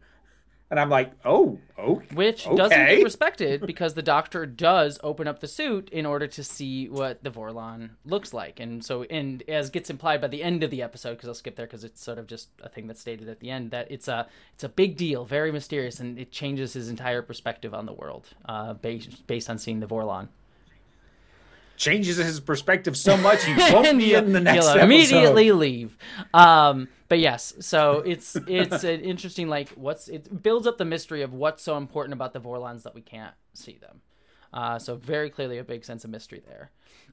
And I'm like, oh, oh, which doesn't okay. get respected because the doctor does open up the suit in order to see what the Vorlon looks like, and so and as gets implied by the end of the episode, because I'll skip there because it's sort of just a thing that's stated at the end that it's a it's a big deal, very mysterious, and it changes his entire perspective on the world, uh, based based on seeing the Vorlon. Changes his perspective so much he won't be in the next episode. immediately leave. Um, but yes, so it's it's an interesting like what's it builds up the mystery of what's so important about the Vorlons that we can't see them. Uh, so very clearly a big sense of mystery there.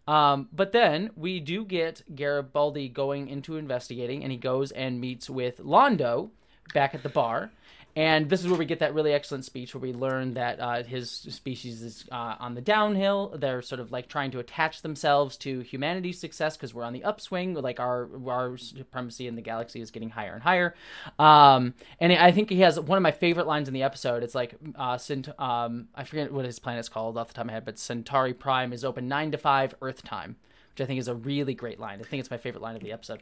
Um, but then we do get Garibaldi going into investigating, and he goes and meets with Londo back at the bar. And this is where we get that really excellent speech where we learn that uh, his species is uh, on the downhill. They're sort of like trying to attach themselves to humanity's success because we're on the upswing. Like our our supremacy in the galaxy is getting higher and higher. Um, and I think he has one of my favorite lines in the episode. It's like, uh, Cent- um, I forget what his planet's called off the top of my head, but Centauri Prime is open nine to five Earth time, which I think is a really great line. I think it's my favorite line of the episode.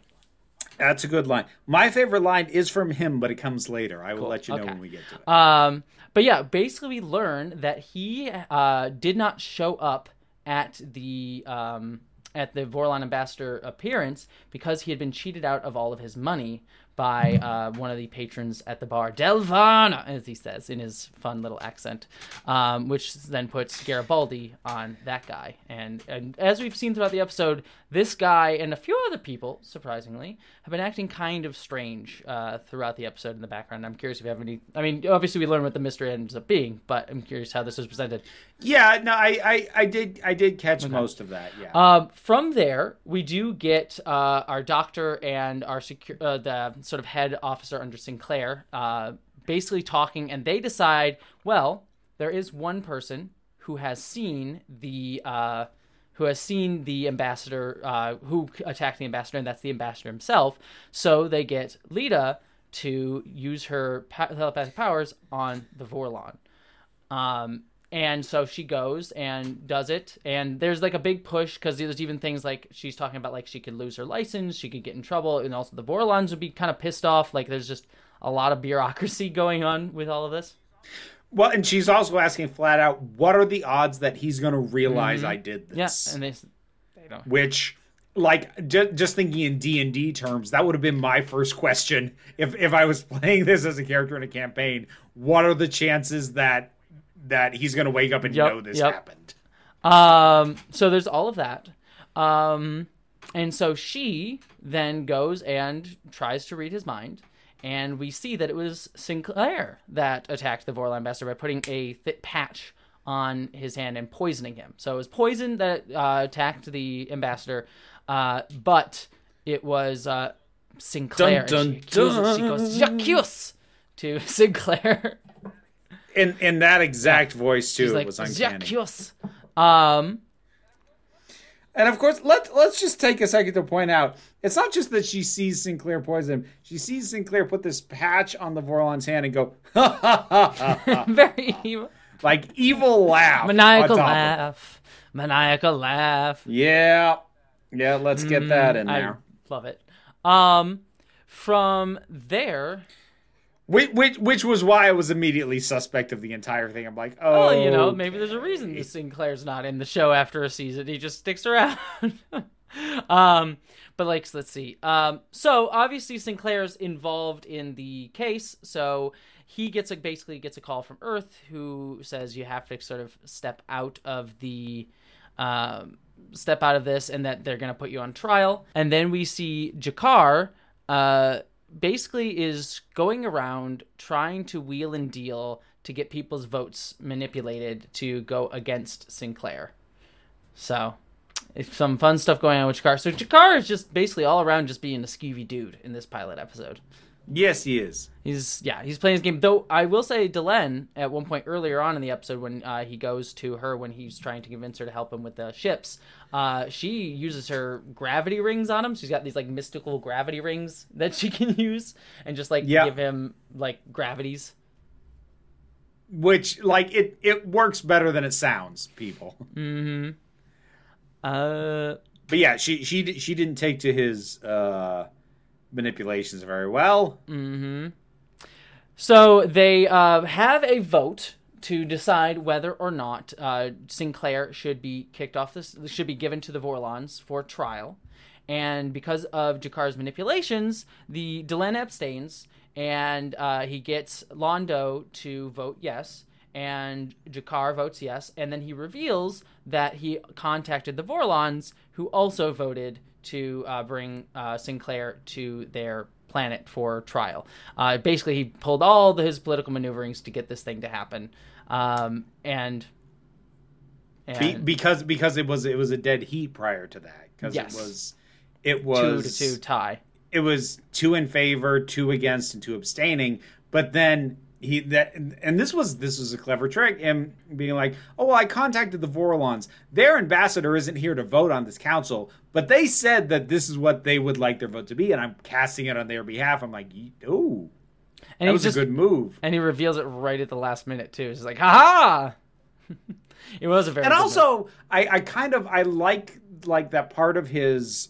That's a good line. My favorite line is from him, but it comes later. I will let you know Okay. when we get to it. Um, but yeah, basically we learn that he uh, did not show up at the um, at the Vorlon ambassador appearance because he had been cheated out of all of his money by uh, one of the patrons at the bar, Delvana, as he says in his fun little accent, um, which then puts Garibaldi on that guy. And, and as we've seen throughout the episode, this guy and a few other people, surprisingly, have been acting kind of strange uh, throughout the episode in the background. I'm curious if you have any. I mean, obviously we learn what the mystery ends up being, but I'm curious how this is presented. Yeah, no, I, I, I did, I did catch most of that. Yeah. Um, from there, we do get uh, our doctor and our secure, uh, the sort of head officer under Sinclair, uh, basically talking, and they decide, well, there is one person who has seen the uh, who has seen the ambassador uh, who attacked the ambassador, and that's the ambassador himself. So they get Lyta to use her telepathic powers on the Vorlon. Um, and so she goes and does it. And there's like a big push because there's even things like she's talking about like she could lose her license she could get in trouble and also the vorlons would be kind of pissed off. Like there's just a lot of bureaucracy going on with all of this. Well, and she's also asking flat out, what are the odds that he's going to realize mm-hmm. I did yeah this? and they, they don't. Which, like, ju- just thinking in D and D terms, that would have been my first question if if I was playing this as a character in a campaign. What are the chances that that he's going to wake up and Yep, know this yep. happened? Um, so there's all of that. Um, and so she then goes and tries to read his mind. And we see that it was Sinclair that attacked the Vorlon ambassador by putting a thick patch on his hand and poisoning him. So it was poison that uh, attacked the ambassador, uh, but it was uh, Sinclair. Dun, and she, accuses, she goes, Jacques! to Sinclair. In in that exact voice too, She's it like, was uncanny. Jacques! Um, And of course, let let's just take a second to point out it's not just that she sees Sinclair poison him. She sees Sinclair put this patch on the Vorlon's hand and go ha ha ha ha, ha. very evil. like evil laugh, maniacal on top of it. laugh, maniacal laugh. Yeah, yeah. Let's get that in I there. love it. Um, from there, Which, which which was why I was immediately suspect of the entire thing. I'm like, oh, well, you know, maybe there's a reason Sinclair's not in the show after a season. He just sticks around. um, but like, let's see. Um, so obviously Sinclair's involved in the case, so he gets a basically gets a call from Earth who says you have to sort of step out of the um, step out of this and that they're going to put you on trial. And then we see G'Kar uh, basically is going around trying to wheel and deal to get people's votes manipulated to go against Sinclair. So, it's some fun stuff going on with G'Kar. So G'Kar is just basically all around just being a skeevy dude in this pilot episode. Yes, he is. He's yeah, he's playing his game. Though I will say, Delenn at one point earlier on in the episode when uh, he goes to her when he's trying to convince her to help him with the ships, uh, she uses her gravity rings on him. She's got these like mystical gravity rings that she can use and just like Yeah. give him like gravities. Which like it it works better than it sounds, people. Mm-hmm. Uh, But yeah, she she she didn't take to his uh manipulations very well. Mm-hmm. So they uh, have a vote to decide whether or not uh, Sinclair should be kicked off this should be given to the Vorlons for trial. And because of G'Kar's manipulations, the Delenn abstains, and uh, he gets Londo to vote yes, and G'Kar votes yes, and then he reveals that he contacted the Vorlons, who also voted to uh, bring uh, Sinclair to their planet for trial. Uh, basically, he pulled all the, his political maneuverings to get this thing to happen, um, and and Be, because because it was it was a dead heat prior to that because Yes. it was it was two to two tie. it was two in favor, two against, and two abstaining. But then he that and this was this was a clever trick. Him being like, "Oh, well, I contacted the Vorlons. Their ambassador isn't here to vote on this council, but they said that this is what they would like their vote to be, and I'm casting it on their behalf." I'm like, "Ooh, And that was just a good move." and he reveals it right at the last minute too. It's like, ha ha. it was a very and also I, I kind of i like like that part of his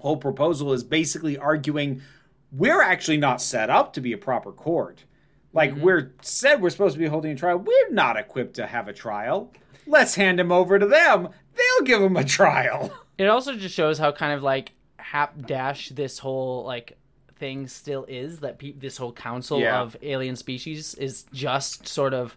whole proposal is basically arguing we're actually not set up to be a proper court like mm-hmm. we're said we're supposed to be holding a trial we're not equipped to have a trial let's hand him over to them they'll give him a trial. It also just shows how kind of like hapdash this whole like thing still is that pe- this whole council Yeah. of alien species is just sort of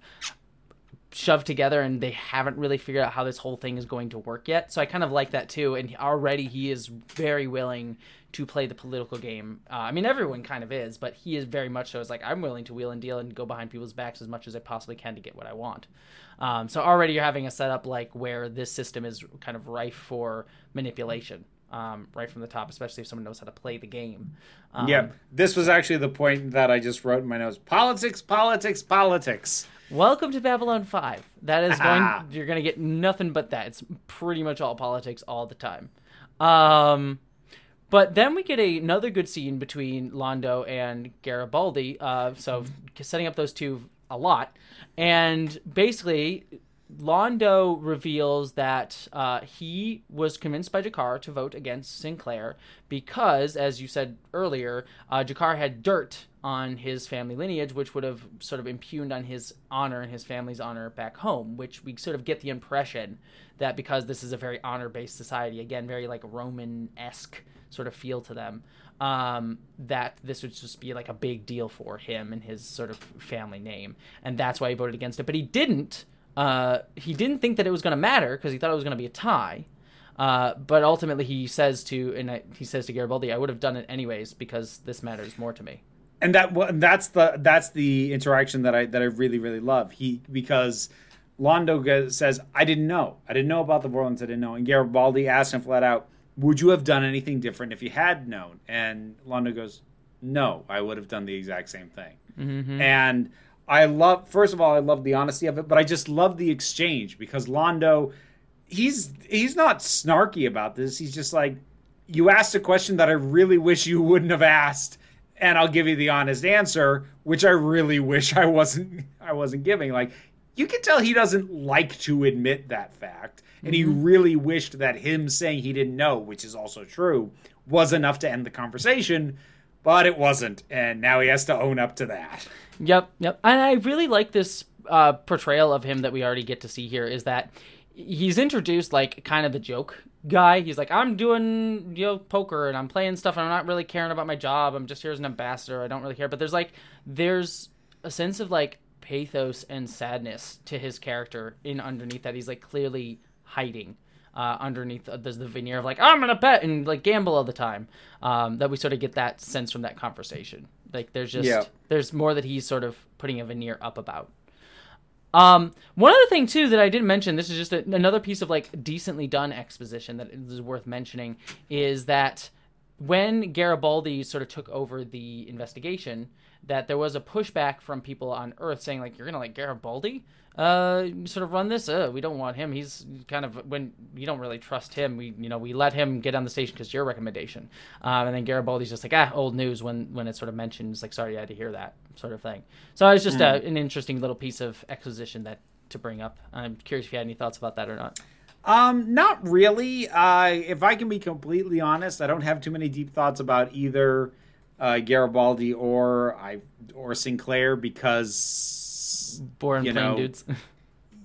shoved together and they haven't really figured out how this whole thing is going to work yet. So I kind of like that too and already he is very willing to play the political game. Uh, I mean everyone kind of is, but he is very much so It's like I'm willing to wheel and deal and go behind people's backs as much as I possibly can to get what I want. Um, so already you're having a setup like where this system is kind of rife for manipulation um, right from the top, especially if someone knows how to play the game. Um, yeah, this was actually the point that I just wrote in my notes. Politics, politics, politics. Welcome to Babylon Five. That is going. You're going to get nothing but that. It's pretty much all politics all the time. Um, but then we get a, another good scene between Londo and Garibaldi. Uh, so setting up those two a lot, and basically. Londo reveals that uh, he was convinced by G'Kar to vote against Sinclair because, as you said earlier, uh, G'Kar had dirt on his family lineage, which would have sort of impugned on his honor and his family's honor back home. Which we sort of get the impression that because this is a very honor-based society, again, very like Roman-esque sort of feel to them, um, that this would just be like a big deal for him and his sort of family name, and that's why he voted against it. But he didn't. Uh, he didn't think that it was going to matter because he thought it was going to be a tie. Uh, but ultimately, he says to and I, he says to Garibaldi, "I would have done it anyways because this matters more to me." and that that's the that's the interaction that I that I really really love. He because Londo says, "I didn't know. I didn't know about the Vorlons. I didn't know." And Garibaldi asks him flat out, "Would you have done anything different if you had known?" And Londo goes, "No, I would have done the exact same thing." And I love, first of all, I love the honesty of it, but I just love the exchange because Londo, he's he's not snarky about this. He's just like, you asked a question that I really wish you wouldn't have asked, and I'll give you the honest answer, which I really wish I wasn't I wasn't giving. Like you can tell he doesn't like to admit that fact, and he mm-hmm. really wished that him saying he didn't know, which is also true, was enough to end the conversation, but it wasn't, and now he has to own up to that. Yep, yep. And I really like this uh, portrayal of him that we already get to see here. Is that he's introduced like kind of the joke guy. He's like, I'm doing you know poker and I'm playing stuff and I'm not really caring about my job. I'm just here as an ambassador. I don't really care. But there's like there's a sense of like pathos and sadness to his character in underneath that he's like clearly hiding. Uh, underneath uh, there's the veneer of like I'm gonna bet and like gamble all the time. Um, that we sort of get that sense from that conversation. Like there's just Yeah. there's more that he's sort of putting a veneer up about. Um, one other thing too that I didn't mention, this is just a, another piece of like decently done exposition that is worth mentioning, is that when Garibaldi sort of took over the investigation, that there was a pushback from people on Earth saying like, "You're gonna like Garibaldi uh, sort of run this? Uh, we don't want him. He's kind of when you don't really trust him. We you know we let him get on the station because your recommendation." Um, and then Garibaldi's just like, "Ah, old news." When when it sort of mentions like, "Sorry, I had to hear that," sort of thing. So it's just uh, an interesting little piece of exposition that to bring up. I'm curious if you had any thoughts about that or not. Um, not really. Uh, if I can be completely honest, I don't have too many deep thoughts about either uh, Garibaldi or I or Sinclair because Boring You plain know, dudes.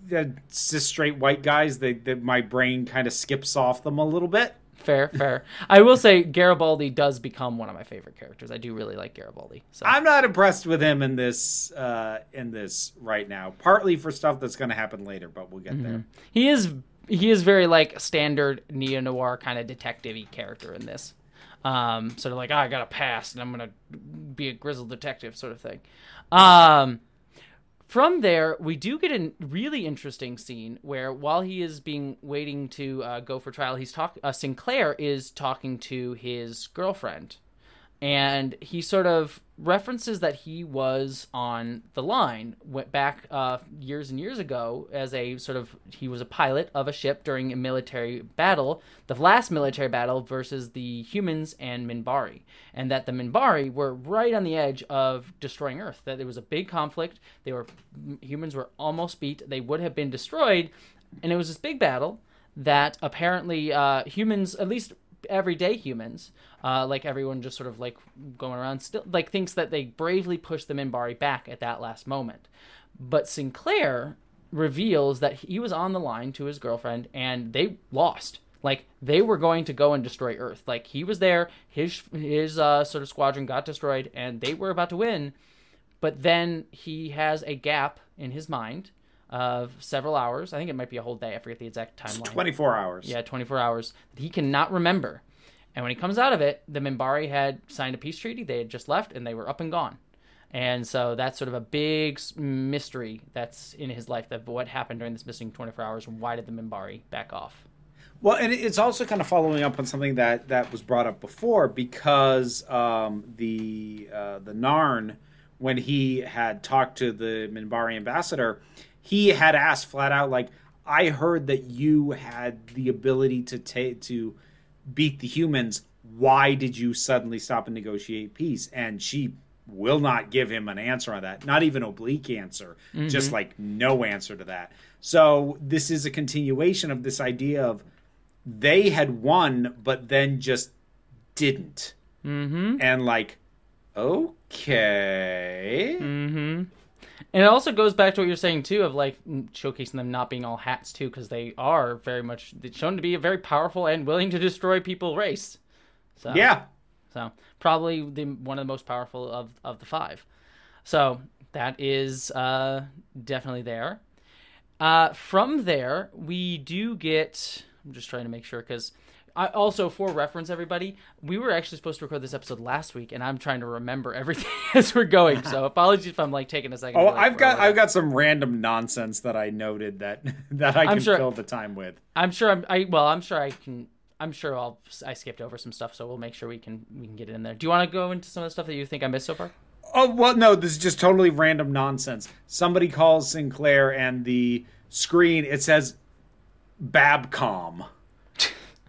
they're just straight white guys. They, that my brain kind of skips off them a little bit. fair, fair. I will say Garibaldi does become one of my favorite characters. I do really like Garibaldi. So I'm not impressed with him in this uh, in this right now. Partly for stuff that's going to happen later, but we'll get there. he is he is very like standard neo noir kind of detective character in this. Um, sort of like, oh, I got a past and I'm gonna be a grizzled detective sort of thing. Um, from there, we do get a really interesting scene where while he is being waiting to uh, go for trial, he's talk. Uh, Sinclair is talking to his girlfriend, and he sort of references that he was on the line went back uh, years and years ago as a sort of he was a pilot of a ship during a military battle the last military battle versus the humans and minbari. And that the minbari were right on the edge of destroying earth that there was a big conflict they were humans were almost beat they would have been destroyed and it was this big battle that apparently uh, humans at least everyday humans, uh, like everyone just sort of like going around still like thinks that they bravely pushed the Minbari back at that last moment. But Sinclair reveals that he was on the line to his girlfriend and they lost. Like they were going to go and destroy Earth. Like he was there, his his uh, sort of squadron got destroyed, and they were about to win. But then he has a gap in his mind of several hours. I think it might be a whole day. I forget the exact timeline. 24 hours. Yeah, 24 hours that he cannot remember. And when he comes out of it, the Minbari had signed a peace treaty. They had just left and they were up and gone. And so that's sort of a big mystery that's in his life of what happened during this missing 24 hours and why did the Minbari back off? Well, and it's also kind of following up on something that that was brought up before because um, the uh, the Narn, when he had talked to the Minbari ambassador, he had asked flat out, like, "I heard that you had the ability to take to beat the humans. Why did you suddenly stop and negotiate peace?" And she will not give him an answer on that, not even oblique answer, just like no answer to that. So this is a continuation of this idea of they had won, but then just didn't. Mm-hmm. And like, okay. And it also goes back to what you're saying too of like showcasing them not being all hats too because they are very much shown to be a very powerful and willing to destroy people race. So Yeah. So probably the one of the most powerful of of the five. So that is uh, definitely there. Uh, from there, we do get. I'm just trying to make sure because. I, also, for reference, everybody, we were actually supposed to record this episode last week, and I'm trying to remember everything as we're going. So, apologies if I'm like taking a second. Oh, to, like, I've got. I've got some random nonsense that I noted that that I can sure- fill the time with. I'm sure. I'm. I well. I'm sure I can. I'm sure I'll. I skipped over some stuff, so we'll make sure we can we can get it in there. Do you want to go into some of the stuff that you think I missed so far? Oh well, no, this is just totally random nonsense. Somebody calls Sinclair, and the screen it says Babcom.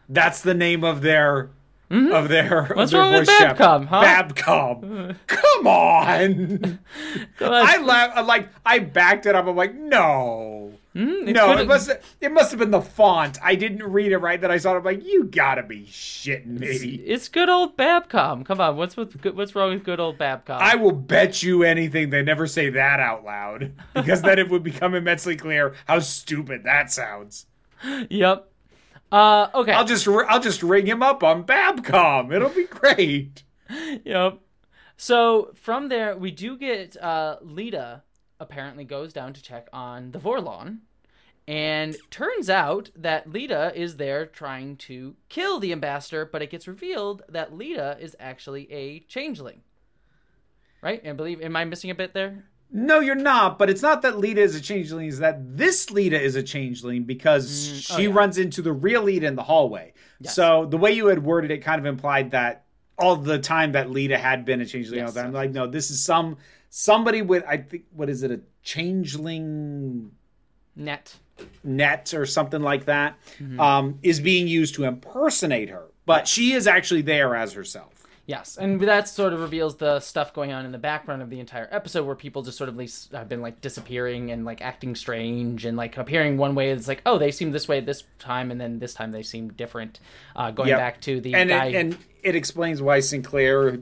That's the name of their of their Mm-hmm. What's of their wrong with voice chat. Babcom, huh? Babcom. Come on. I laugh. Like I backed it up. I'm like, no, Mm, it's no. good- It must. It must have been the font. I didn't read it right. That I saw it. I'm like, you gotta be shitting me. It's good old Babcom. Come on, what's with what's wrong with good old Babcom? I will bet you anything they never say that out loud because then it would become immensely clear how stupid that sounds. yep. Uh, okay. I'll just I'll just ring him up on Babcom. It'll be great. Yep. So from there, we do get uh, Lyta apparently goes down to check on the Vorlon, and turns out that Lyta is there trying to kill the ambassador, but it gets revealed that Lyta is actually a changeling. Right? And I believe, am I missing a bit there? No, you're not. But it's not that Lyta is a changeling. Is that this Lyta is a changeling because oh, she yeah. runs into the real Lyta in the hallway. So the way you had worded it kind of implied that all the time that Lyta had been a changeling. all Yes. the time. like, no, this is some somebody with I think what is it a changeling Net. net or something like that Mm-hmm. um, is being used to impersonate her, but she is actually there as herself. Yes, and that sort of reveals the stuff going on in the background of the entire episode, where people just sort of least have been like disappearing and like acting strange and like appearing one way. It's like, oh, they seem this way this time, and then this time they seem different. Uh, going Yep. back to the And guy. it, and it explains why Sinclair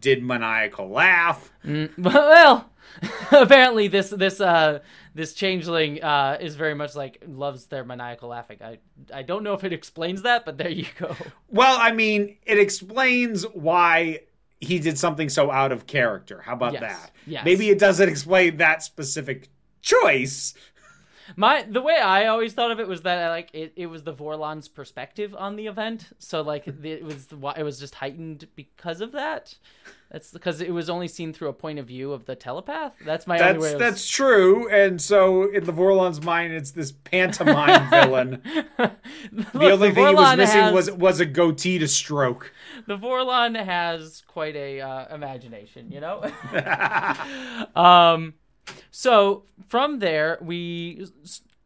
did maniacal laugh. well, apparently this this uh this changeling uh is very much like loves their maniacal laughing. I I don't know if it explains that, but there you go. Well, I mean, it explains why he did something so out of character. How about Yes. that? Yes. Maybe it doesn't explain that specific choice. My the way I always thought of it was that like it, it was the Vorlon's perspective on the event, so like the, it was why it was just heightened because of that. That's because it was only seen through a point of view of the telepath. That's my only way. That's was- that's true. And so in the Vorlon's mind, it's this pantomime villain. Look, The only thing he was missing has, was was a goatee to stroke. the Vorlon has quite a uh, imagination, you know. um, so from there we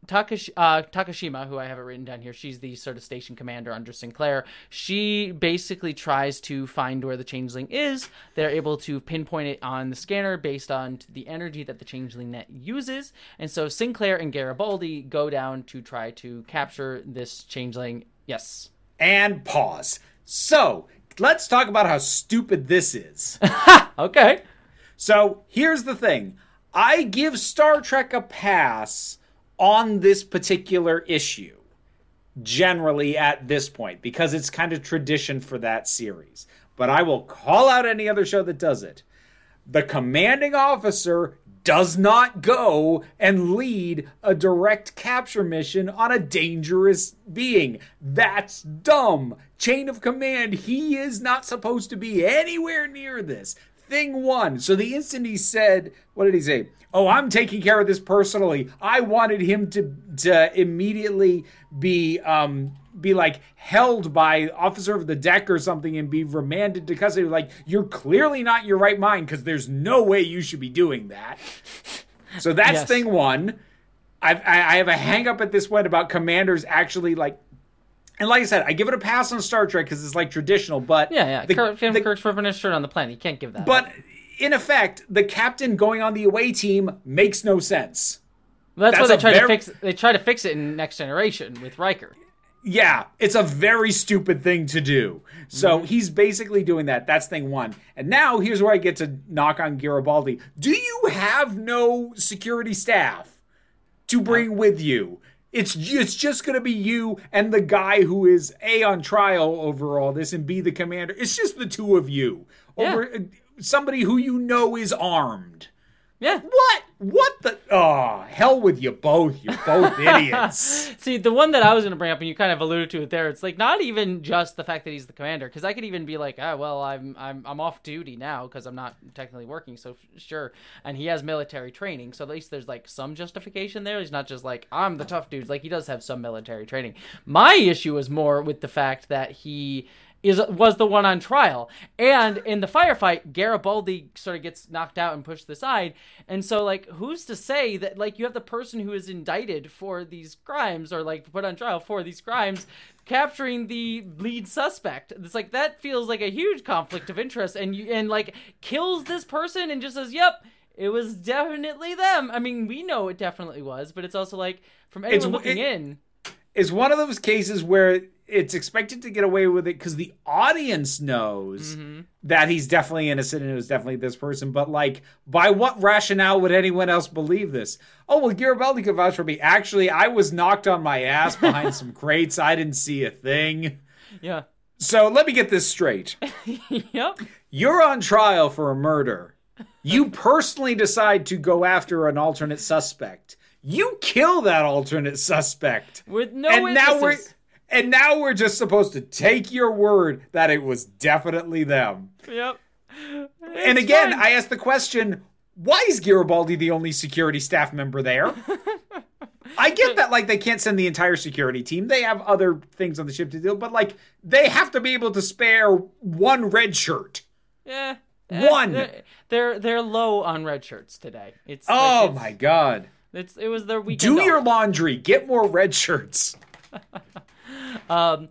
Takash, uh, Takashima, who I have it written down here, she's the sort of station commander under Sinclair. She basically tries to find where the changeling is. They're able to pinpoint it on the scanner based on the energy that the changeling net uses. And so Sinclair and Garibaldi go down to try to capture this changeling. Yes. And pause. So let's talk about how stupid this is. Okay. So here's the thing I give Star Trek a pass on this particular issue, generally at this point, because it's kind of tradition for that series. But I will call out any other show that does it. The commanding officer does not go and lead a direct capture mission on a dangerous being. That's dumb. Chain of command, he is not supposed to be anywhere near this. Thing one. So the instant he said, what did he say? Oh, I'm taking care of this personally. I wanted him to to immediately be um be like held by officer of the deck or something and be remanded to custody. Like you're clearly not in your right mind because there's no way you should be doing that. So that's Yes. thing one. I've, I I have a hang up at this point about commanders actually like. And like I said, I give it a pass on Star Trek because it's like traditional, but Yeah, yeah. the- Kirk, the- Kirk's ripping his shirt on the planet. You can't give that. but up. in effect, the captain going on the away team makes no sense. that's, that's why a they try to fix. They try to fix it in Next Generation with Riker. Yeah, it's a very stupid thing to do. So mm-hmm. he's basically doing that. That's thing one. And now here's where I get to knock on Garibaldi. Do you have no security staff to bring with you? It's it's just going to be you and the guy who is a on trial over all this, and b the commander. It's just the two of you over uh, somebody who you know is armed. Yeah. What? What the? Oh, hell with you both. You're both idiots. See, the one that I was going to bring up, and you kind of alluded to it there. It's like not even just the fact that he's the commander, because I could even be like, ah, well, I'm I'm I'm off duty now because I'm not technically working, so sure. And he has military training, so at least there's like some justification there. He's not just like I'm the tough dude. Like he does have some military training. My issue is more with the fact that he is was the one on trial. And in the firefight, Garibaldi sort of gets knocked out and pushed aside. And so like who's to say that like you have the person who is indicted for these crimes or like put on trial for these crimes capturing the lead suspect. It's like that feels like a huge conflict of interest and you and like kills this person and just says, "Yep, it was definitely them." I mean, we know it definitely was, but it's also like from anyone It's- looking it- in, is one of those cases where it's expected to get away with it because the audience knows mm-hmm. that he's definitely innocent and it was definitely this person. But like, by what rationale would anyone else believe this? Oh well, Garibaldi could vouch for me. Actually, I was knocked on my ass behind some crates. I didn't see a thing. yeah. So let me get this straight. yep. You're on trial for a murder. You personally decide to go after an alternate suspect. You kill that alternate suspect. With no and now we're witnesses. And now we're just supposed to take your word that it was definitely them. Yep. and again, I ask the question, why is Garibaldi the only security staff member there? I get that like they can't send the entire security team. They have other things on the ship to deal, but like they have to be able to spare one red shirt. Yeah. One. They're, they're they're low on red shirts today. It's Oh like, it's, my god. It's it was their weekend. Do off. your laundry. Get more red shirts. Um,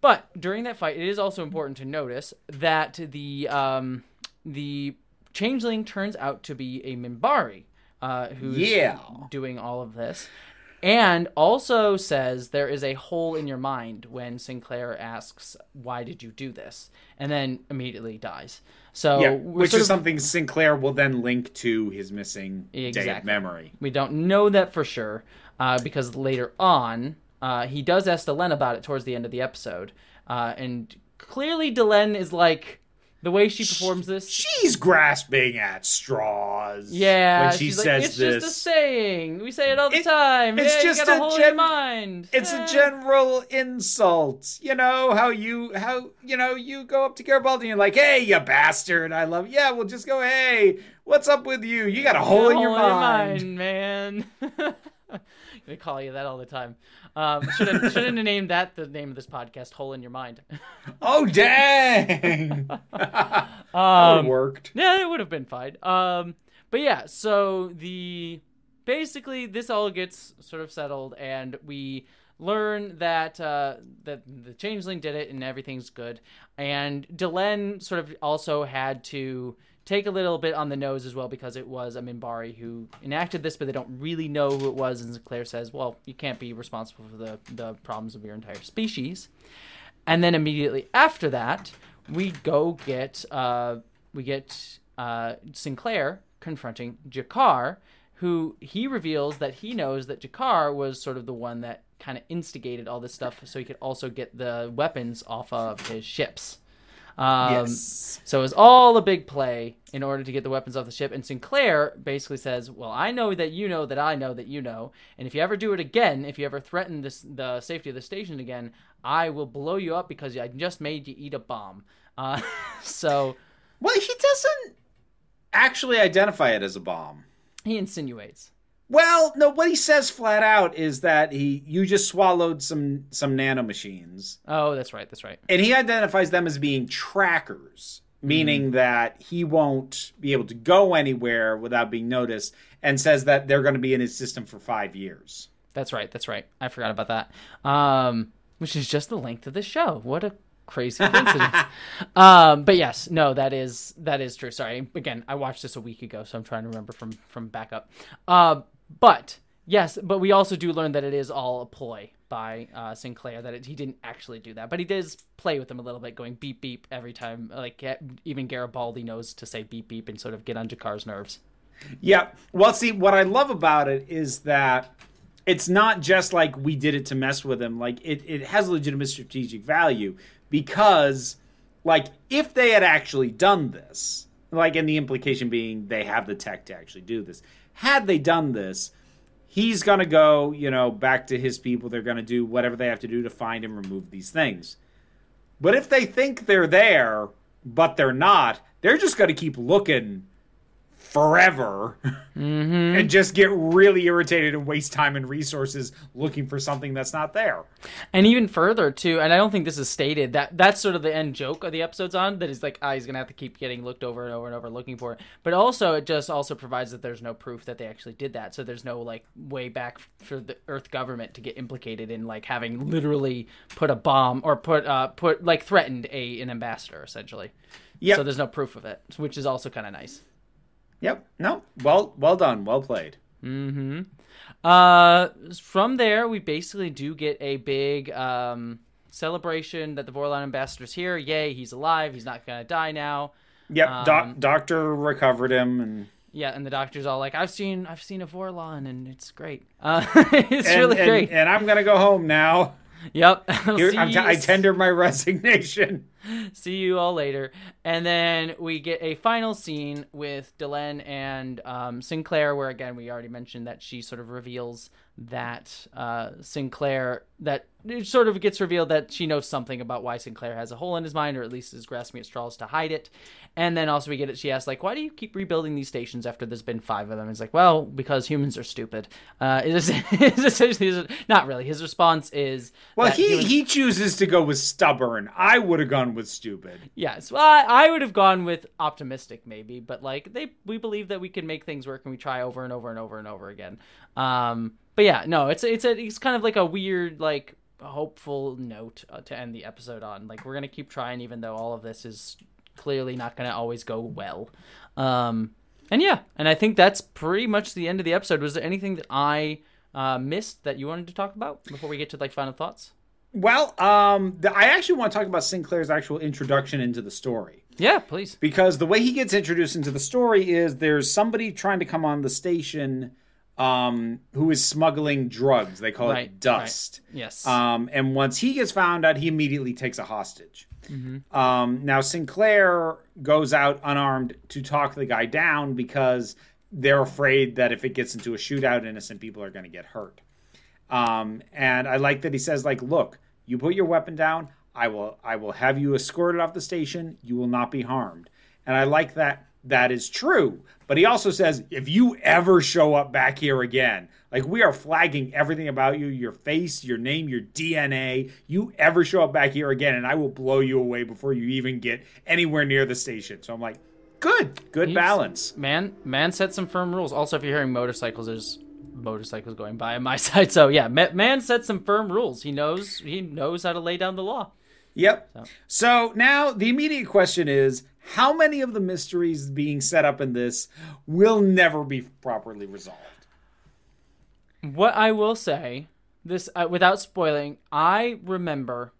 but during that fight, it is also important to notice that the um, the changeling turns out to be a Minbari, uh, who's Yeah. doing all of this, and also says there is a hole in your mind when Sinclair asks, "Why did you do this?" and then immediately dies. So Yeah, which is of- something Sinclair will then link to his missing day of memory. We don't know that for sure uh, because later on, uh, he does ask Delenn about it towards the end of the episode. Uh, and clearly, Delenn is like, the way she performs this. She's grasping at straws. yeah, when she she's like, says it's this. just a saying. We say it all the It- time. it's yeah, just a a hole in gen- your mind. It's Yeah. a general insult. You know how you how you know you go up to Garibaldi and you're like, "Hey, you bastard! I love." You. Yeah, we'll just go, "Hey, what's up with you? You got a hole in your mind." man. they call you that all the time. Um, shouldn't shouldn't have named that the name of this podcast. Hole in your mind. Oh dang! that Um, worked. Yeah, it would have been fine. Um, but yeah, so the basically this all gets sort of settled, and we learn that uh, that the changeling did it, and everything's good. And Delenn sort of also had to take a little bit on the nose as well because it was a Minbari who enacted this, but they don't really know who it was. And Sinclair says, "Well, you can't be responsible for the the problems of your entire species." And then immediately after that, we go get uh, we get uh, Sinclair confronting G'Kar who he reveals that he knows that G'Kar was sort of the one that kind of instigated all this stuff so he could also get the weapons off of his ships. Um, yes. So it was all a big play in order to get the weapons off the ship. And Sinclair basically says, "Well, I know that you know that I know that you know, and if you ever do it again, if you ever threaten this the safety of the station again, I will blow you up because I just made you eat a bomb." Uh, so Well, he doesn't actually identify it as a bomb. he insinuates. Well, no, what he says flat out is that he you just swallowed some some nanomachines. Oh, that's right. That's right. And he identifies them as being trackers, meaning that he won't be able to go anywhere without being noticed and says that they're going to be in his system for 5 years. That's right. That's right. I forgot about that. Um, which is just the length of the show. What a crazy coincidence. um, but yes, no, that is that is true. Sorry. Again, I watched this a week ago, so I'm trying to remember from from backup. Uh, but yes, but we also do learn that it is all a ploy by uh, Sinclair. That it, he didn't actually do that, but he does play with them a little bit, going beep beep every time. Like even Garibaldi knows to say beep beep and sort of get on G'Kar's nerves. Yeah. Well, see, what I love about it is that it's not just like we did it to mess with him. Like it, it has legitimate strategic value because, like, if they had actually done this, like, and the implication being they have the tech to actually do this, had they done this, he's going to go, you know, back to his people. They're going to do whatever they have to do to find and remove these things. But if they think they're there, but they're not, they're just going to keep looking forever and just get really irritated and waste time and resources looking for something that's not there. And even further too, and I don't think this is stated that that's sort of the end joke of the episode's on that is like ah he's gonna have to keep getting looked over and over and over looking for it. But also it just also provides that there's no proof that they actually did that. So there's no like way back for the Earth government to get implicated in like having literally put a bomb or put uh put like threatened a an ambassador essentially. Yeah. So there's no proof of it, which is also kind of nice. Yep. No. Well well done. Well played. Mm-hmm. Uh, from there, we basically do get a big um, celebration that the Vorlon ambassador's here. Yay, he's alive. He's not gonna die now. Yep. doc, Um, doctor recovered him and Yeah, and the doctor's all like, "I've seen, I've seen a Vorlon, and it's great. Uh, it's and, really and- great. And I'm gonna go home now. yep. Here, t- I tender my resignation. see you all later. And then we get a final scene with Delenn and um, Sinclair, where again we already mentioned that she sort of reveals that uh, Sinclair that it sort of gets revealed that she knows something about why Sinclair has a hole in his mind, or at least is grasping at straws to hide it. And then also we get it. She asks like, "Why do you keep rebuilding these stations after there's been five of them?" It's like, "Well, because humans are stupid." Uh, is is essentially not really. His response is, Well, he humans- he chooses to go with stubborn. I would have gone with stupid. Yes, well, I, I would have gone with optimistic maybe, but like they, we believe that we can make things work, and we try over and over and over and over again. Um, but yeah, no, it's it's a it's kind of like a weird like hopeful note uh, to end the episode on. Like we're gonna keep trying, even though all of this is clearly not gonna always go well. Um, and yeah, and I think that's pretty much the end of the episode. Was there anything that I uh, missed that you wanted to talk about before we get to like final thoughts? Well, um, the, I actually want to talk about Sinclair's actual introduction into the story. Yeah, please. because the way he gets introduced into the story is there's somebody trying to come on the station um, who is smuggling drugs. They call Right, it dust. Yes. Um, and once he gets found out, he immediately takes a hostage. Um, now Sinclair goes out unarmed to talk the guy down because they're afraid that if it gets into a shootout, innocent people are going to get hurt. Um, and I like that he says, like, look, you put your weapon down, I will I will have you escorted off the station, you will not be harmed. And I like that that is true. But he also says, if you ever show up back here again, like we are flagging everything about you, your face, your name, your DNA, you ever show up back here again, and I will blow you away before you even get anywhere near the station. So I'm like, good, good He's- balance. Man, man set some firm rules. Also, if you're hearing motorcycles, there's motorcycles going by on my side. So yeah, man set some firm rules. He knows he knows how to lay down the law. Yep. So now the immediate question is how many of the mysteries being set up in this will never be properly resolved? What I will say, this uh, without spoiling, I remember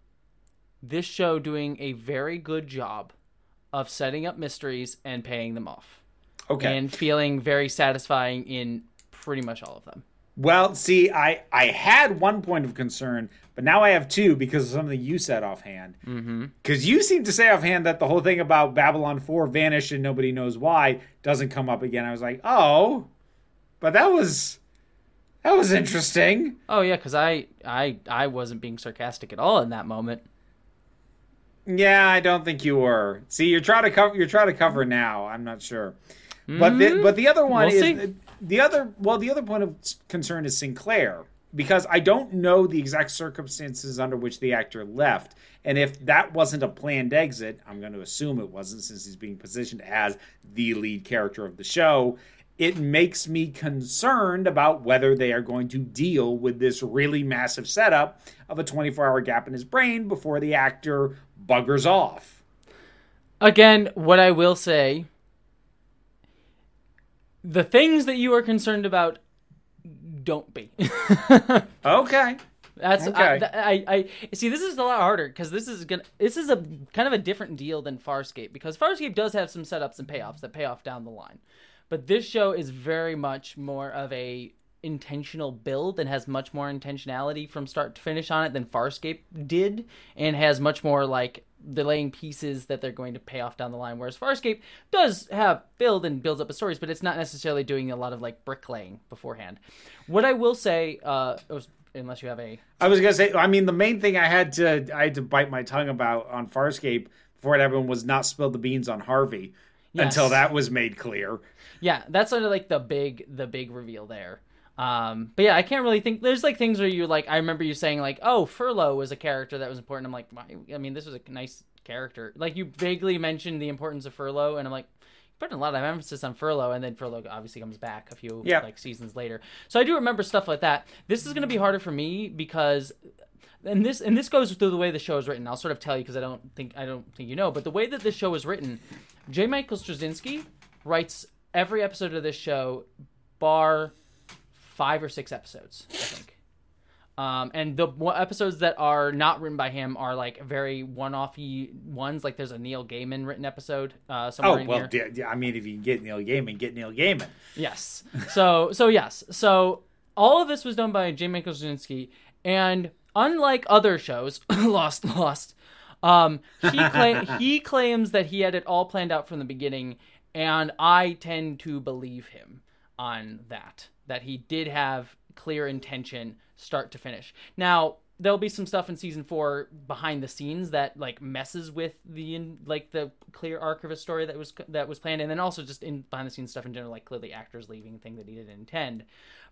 this show doing a very good job of setting up mysteries and paying them off. Okay. and feeling very satisfying in pretty much all of them. Well, see, I I had one point of concern, but now I have two because of something you said offhand. Because mm-hmm. you seem to say offhand that the whole thing about Babylon Four vanished and nobody knows why doesn't come up again. I was like, oh, but that was that was interesting. Oh yeah, because I I I wasn't being sarcastic at all in that moment. Yeah, I don't think you were. See, you're trying to cover. You're trying to cover now. I'm not sure. But the but the other one We'll is see. The other. Well, the other point of concern is Sinclair because I don't know the exact circumstances under which the actor left, and if that wasn't a planned exit, I'm going to assume it wasn't since he's being positioned as the lead character of the show. It makes me concerned about whether they are going to deal with this really massive setup of a 24 hour gap in his brain before the actor buggers off. Again, what I will say, the things that you are concerned about, don't be. Okay. That's Okay. I, I, I see. This is a lot harder because this is gonna. This is a kind of a different deal than Farscape because Farscape does have some setups and payoffs that pay off down the line, but this show is very much more of a intentional build and has much more intentionality from start to finish on it than Farscape did, and has much more like delaying pieces that they're going to pay off down the line. Whereas Farscape does have build and builds up the stories, but it's not necessarily doing a lot of like bricklaying beforehand. What I will say, uh, unless you have a I was gonna say. I mean, the main thing I had to I had to bite my tongue about on Farscape before it happened was not spill the beans on Harvey Yes. until that was made clear. Yeah, that's sort of like the big the big reveal there. Um, but yeah, I can't really think. There's like things where you like. I remember you saying like, "Oh, Furlo was a character that was important." I'm like, why? I mean, this was a nice character. Like you vaguely mentioned the importance of Furlo, and I'm like, putting a lot of emphasis on Furlo, and then Furlo obviously comes back a few Yeah. like seasons later. So I do remember stuff like that. This is going to be harder for me because and this and this goes through the way the show is written. I'll sort of tell you because I don't think I don't think you know, but the way that this show is written, J. Michael Straczynski writes every episode of this show, bar five or six episodes, I think. Um, and the episodes that are not written by him are like very one-offy ones. Like there's a Neil Gaiman written episode uh, somewhere Oh in well, yeah, yeah, I mean, if you can get Neil Gaiman, get Neil Gaiman. Yes. So so yes. So all of this was done by J. Michael Straczynski, and unlike other shows, Lost, Lost, um, he cla- he claims that he had it all planned out from the beginning, and I tend to believe him on that. That he did have clear intention, start to finish. Now there'll be some stuff in season four behind the scenes that like messes with the like the clear arc of a story that was that was planned and then also just in behind the scenes stuff in general like clearly actors leaving thing that he didn't intend.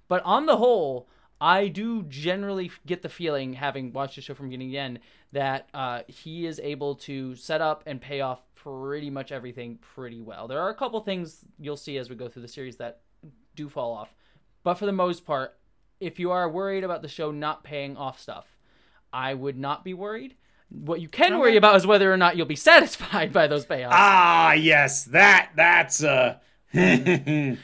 But on the whole i do generally get the feeling having watched the show from beginning to end that uh, he is able to set up and pay off pretty much everything pretty well. There are a couple things you'll see as we go through the series that do fall off but for the most part if you are worried about the show not paying off stuff I would not be worried. What you can worry about is whether or not you'll be satisfied by those payoffs. Ah, yes, that that's uh.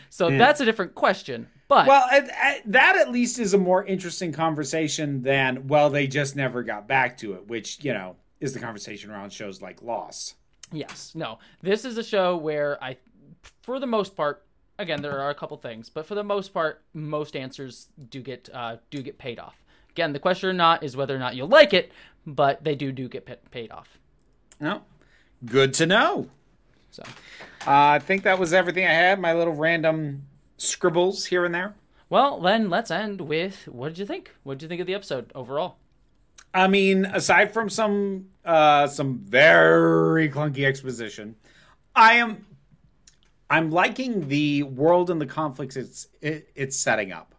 so that's a different question. But Well, at, at- that at least is a more interesting conversation than well, they just never got back to it, which you know is the conversation around shows like Lost. yes, no, this is a show where I, for the most part, again there are a couple things, but for the most part, most answers do get uh, do get paid off. Again, the question or not is whether or not you'll like it, but they do do get pa- paid off. No, good to know. So Uh, I think that was everything I had. My little random scribbles here and there. well, then let's end with what did you think? What did you think of the episode overall? I mean, aside from some uh, some very clunky exposition, I am I'm liking the world and the conflicts it's it, it's setting up.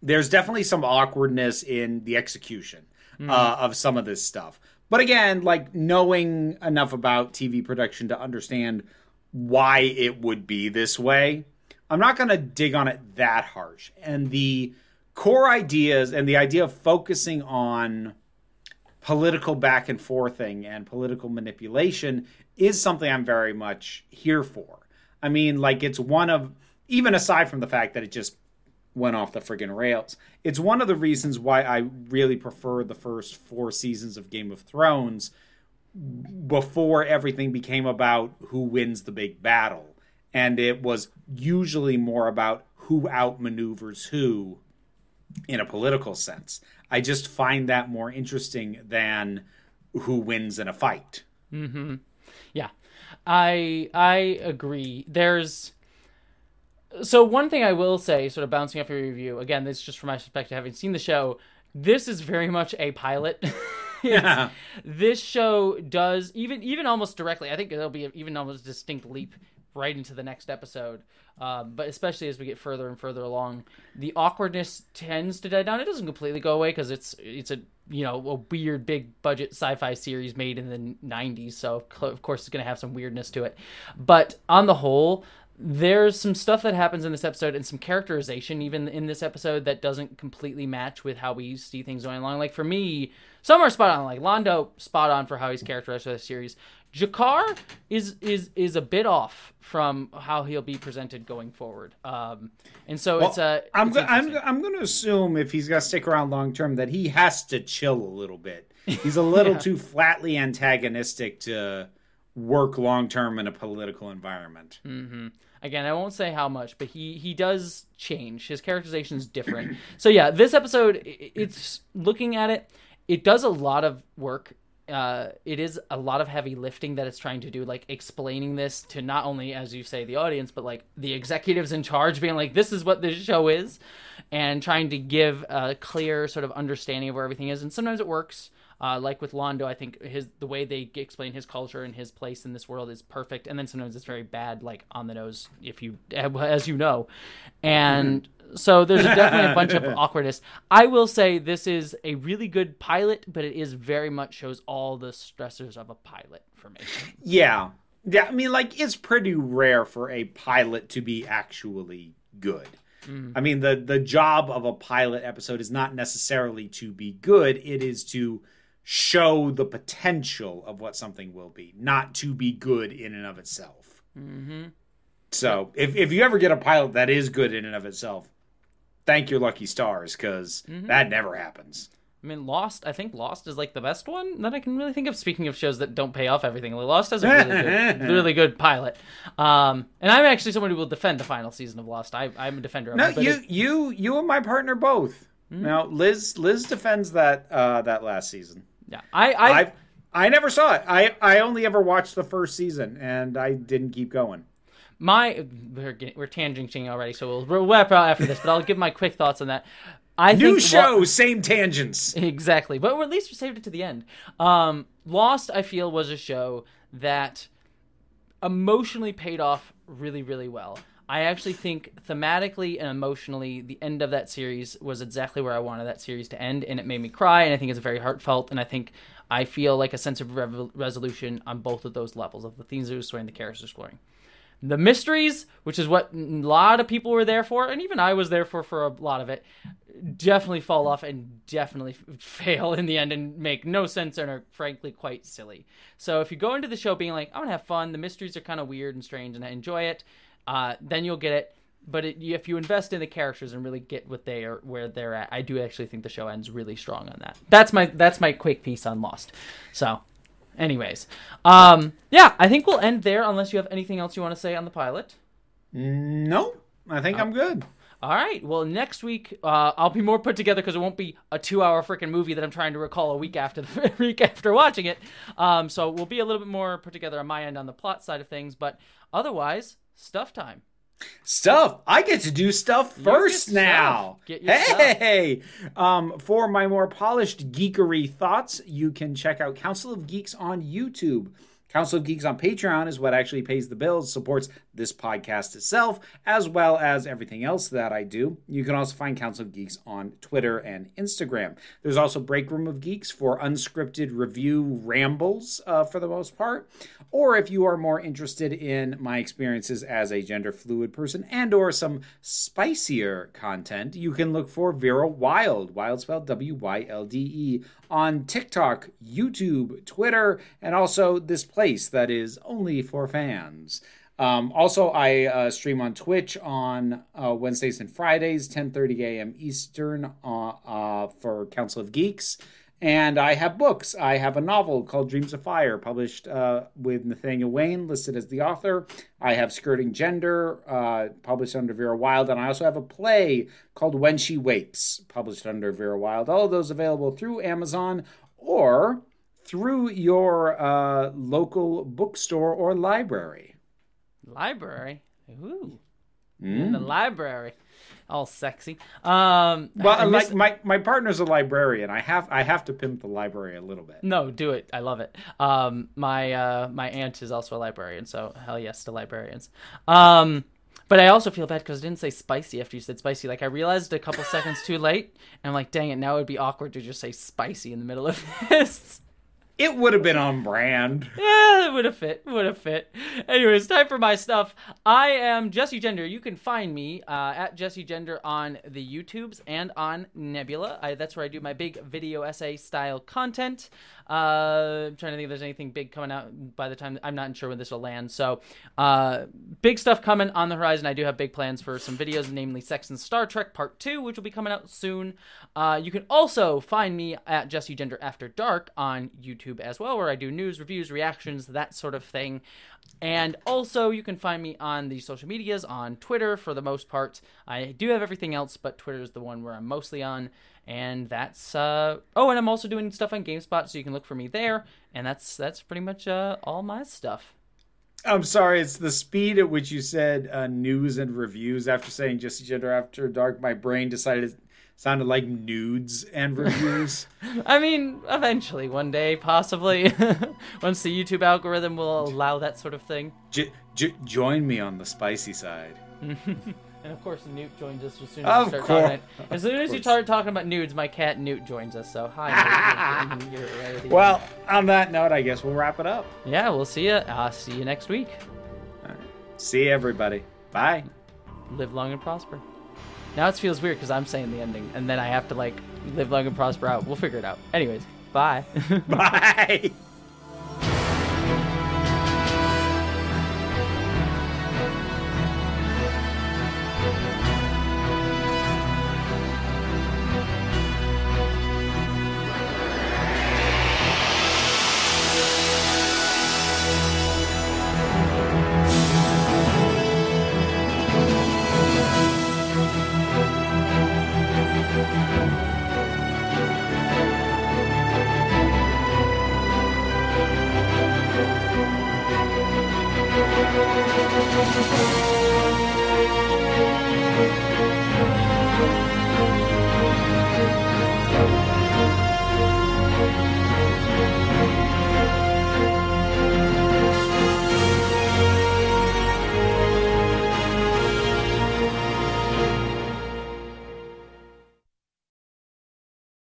There's definitely some awkwardness in the execution uh, of some of this stuff, but again, like knowing enough about TV production to understand why it would be this way, I'm not going to dig on it that harsh. And the core ideas and the idea of focusing on political back and forthing and political manipulation is something I'm very much here for. I mean, like it's one of even aside from the fact that it just went off the friggin' rails, it's one of the reasons why I really prefer the first four seasons of Game of Thrones before everything became about who wins the big battle. And it was usually more about who outmaneuvers who in a political sense. I just find that more interesting than who wins in a fight. Mm-hmm. I I agree. There's so one thing I will say, sort of bouncing off your review again. This is just from my perspective, having seen the show. This is very much a pilot. Yeah. this show does even even almost directly. I think it'll be even almost a distinct leap right into the next episode. Um, but especially as we get further and further along, the awkwardness tends to die down. It doesn't completely go away because it's it's a you know a weird big budget sci-fi series made in the 90s, so of course it's going to have some weirdness to it. But on the whole, there's some stuff that happens in this episode and some characterization even in this episode that doesn't completely match with how we see things going along. Like for me, some are spot on. Like Londo, spot on for how he's characterized for this series. G'Kar is is is a bit off from how he'll be presented going forward. Um, and so Well, it's a. I'm it's go- I'm. I'm going to assume if he's going to stick around long term that he has to chill a little bit. He's a little Yeah. too flatly antagonistic to work long term in a political environment. hmm Again, I won't say how much, but he he does change. His characterization is different. so yeah, this episode, it's looking at it, it does a lot of work. Uh, it is a lot of heavy lifting that it's trying to do, like explaining this to not only, as you say, the audience, but like the executives in charge, being like, "This is what this show is," and trying to give a clear sort of understanding of where everything is. And sometimes it works. Uh, like with Londo, I think his the way they explain his culture and his place in this world is perfect, and then sometimes it's very bad, like on the nose, if you as you know, and so there's definitely a bunch of awkwardness. I will say this is a really good pilot, but it is very much shows all the stressors of a pilot for me. Yeah. Yeah, I mean like it's pretty rare for a pilot to be actually good. I mean the the job of a pilot episode is not necessarily to be good, it is to show the potential of what something will be, not to be good in and of itself. Mm-hmm. So, if if you ever get a pilot that is good in and of itself, thank your lucky stars cuz that never happens. I mean, Lost. I think Lost is like the best one that I can really think of. Speaking of shows that don't pay off everything, Lost has a really good, really good pilot. Um, and I'm actually someone who will defend the final season of Lost. I, I'm a defender of No, it. you it- you you and my partner both. Now, Liz Liz defends that uh that last season. Yeah, I, I, I I never saw it. I I only ever watched the first season, and I didn't keep going. my we're getting, we're tangenting already, so we'll, we'll wrap out after this. But I'll give my quick thoughts on that. I New think show, Lo- same tangents. exactly, but at least we saved it to the end. Um, Lost, I feel, was a show that emotionally paid off really, really well. I actually think thematically and emotionally, the end of that series was exactly where I wanted that series to end, and it made me cry. And I think it's very heartfelt, and I think I feel like a sense of resolution on both of those levels of the themes that are exploring, the characters exploring. The mysteries, which is what a lot of people were there for, and even I was there for for a lot of it, definitely fall off and definitely fail in the end and make no sense and are frankly quite silly. So if you go into the show being like, I'm gonna have fun, the mysteries are kind of weird and strange, and I enjoy it, uh, then you'll get it. But it, if you invest in the characters and really get what they are, where they're at, I do actually think the show ends really strong on that. That's my that's my quick piece on Lost. So, anyways, um, yeah, I think we'll end there unless you have anything else you want to say on the pilot. No, I think I'm good. All right. Well, next week uh, I'll be more put together because it won't be a two-hour freaking movie that I'm trying to recall a week after the week after watching it. Um, so we'll be a little bit more put together on my end on the plot side of things. But otherwise, stuff time. Stuff. I get to do stuff first now. Get your stuff. hey, um, for my more polished geekery thoughts, you can check out Council of Geeks on YouTube. Council of Geeks on Patreon is what actually pays the bills, supports this podcast itself, as well as everything else that I do. You can also find Council of Geeks on Twitter and Instagram. There's also Break Room of Geeks for unscripted review rambles uh, for the most part. Or if you are more interested in my experiences as a gender fluid person and or some spicier content, you can look for Vera Wylde, wild spelled W-Y-L-D-E, on TikTok, YouTube, Twitter, and also this place that is only for fans. Um, also, I uh, stream on Twitch on uh, Wednesdays and Fridays, 10:30 a.m. Eastern, uh, uh, for Council of Geeks, And I have books. I have a novel called Dreams of Fire, published uh, with Nathaniel Wayne, listed as the author. I have Skirting Gender, uh, published under Vera Wylde. And I also have a play called When She Wakes, published under Vera Wylde. All of those available through Amazon or through your local bookstore or library. Library. Ooh. Mm. In the library. All sexy. Um Well, I like my, my partner's a librarian. I have I have to pimp the library a little bit. No, do it. I love it. Um, my uh, my aunt is also a librarian, so hell yes to librarians. Um, but I also feel bad because I didn't say spicy after you said spicy. Like I realized a couple seconds too late, and I'm like, dang it, now it would be awkward to just say spicy in the middle of this. It would have been on brand. Yeah, it would have fit. Would have fit. Anyways, time for my stuff. I am Jessie Gender. You can find me uh, at Jessie Gender on the YouTubes and on Nebula. I, that's where I do my big video essay style content. Uh, I'm trying to think if there's anything big coming out by the time I'm not sure when this will land. So, uh, big stuff coming on the horizon. I do have big plans for some videos, namely Sex and Star Trek Part Two, which will be coming out soon. Uh, you can also find me at Jessie Gender After Dark on YouTube as well, where I do news, reviews, reactions, that sort of thing. And also, you can find me on the social medias on Twitter for the most part. I do have everything else, but Twitter is the one where I'm mostly on. And that's uh oh, and I'm also doing stuff on GameSpot, so you can look for me there. And that's that's pretty much uh, all my stuff. I'm sorry, it's the speed at which you said uh, news and reviews after saying Gender After Dark. My brain decided sounded like nudes and reviews. I mean, eventually, one day, possibly, once the YouTube algorithm will allow that sort of thing. j- j- join me on the spicy side. And of course, Newt joins us as soon as Of we start course. talking. As soon as you start talking about nudes, my cat Newt joins us. So hi. Newt. You're the Well, on that note, I guess we'll wrap it up. yeah, we'll see you. Uh, see you next week. See everybody. Bye. Live long and prosper. Now it feels weird because I'm saying the ending, and then I have to like live long and prosper out. We'll figure it out. Anyways, bye. Bye.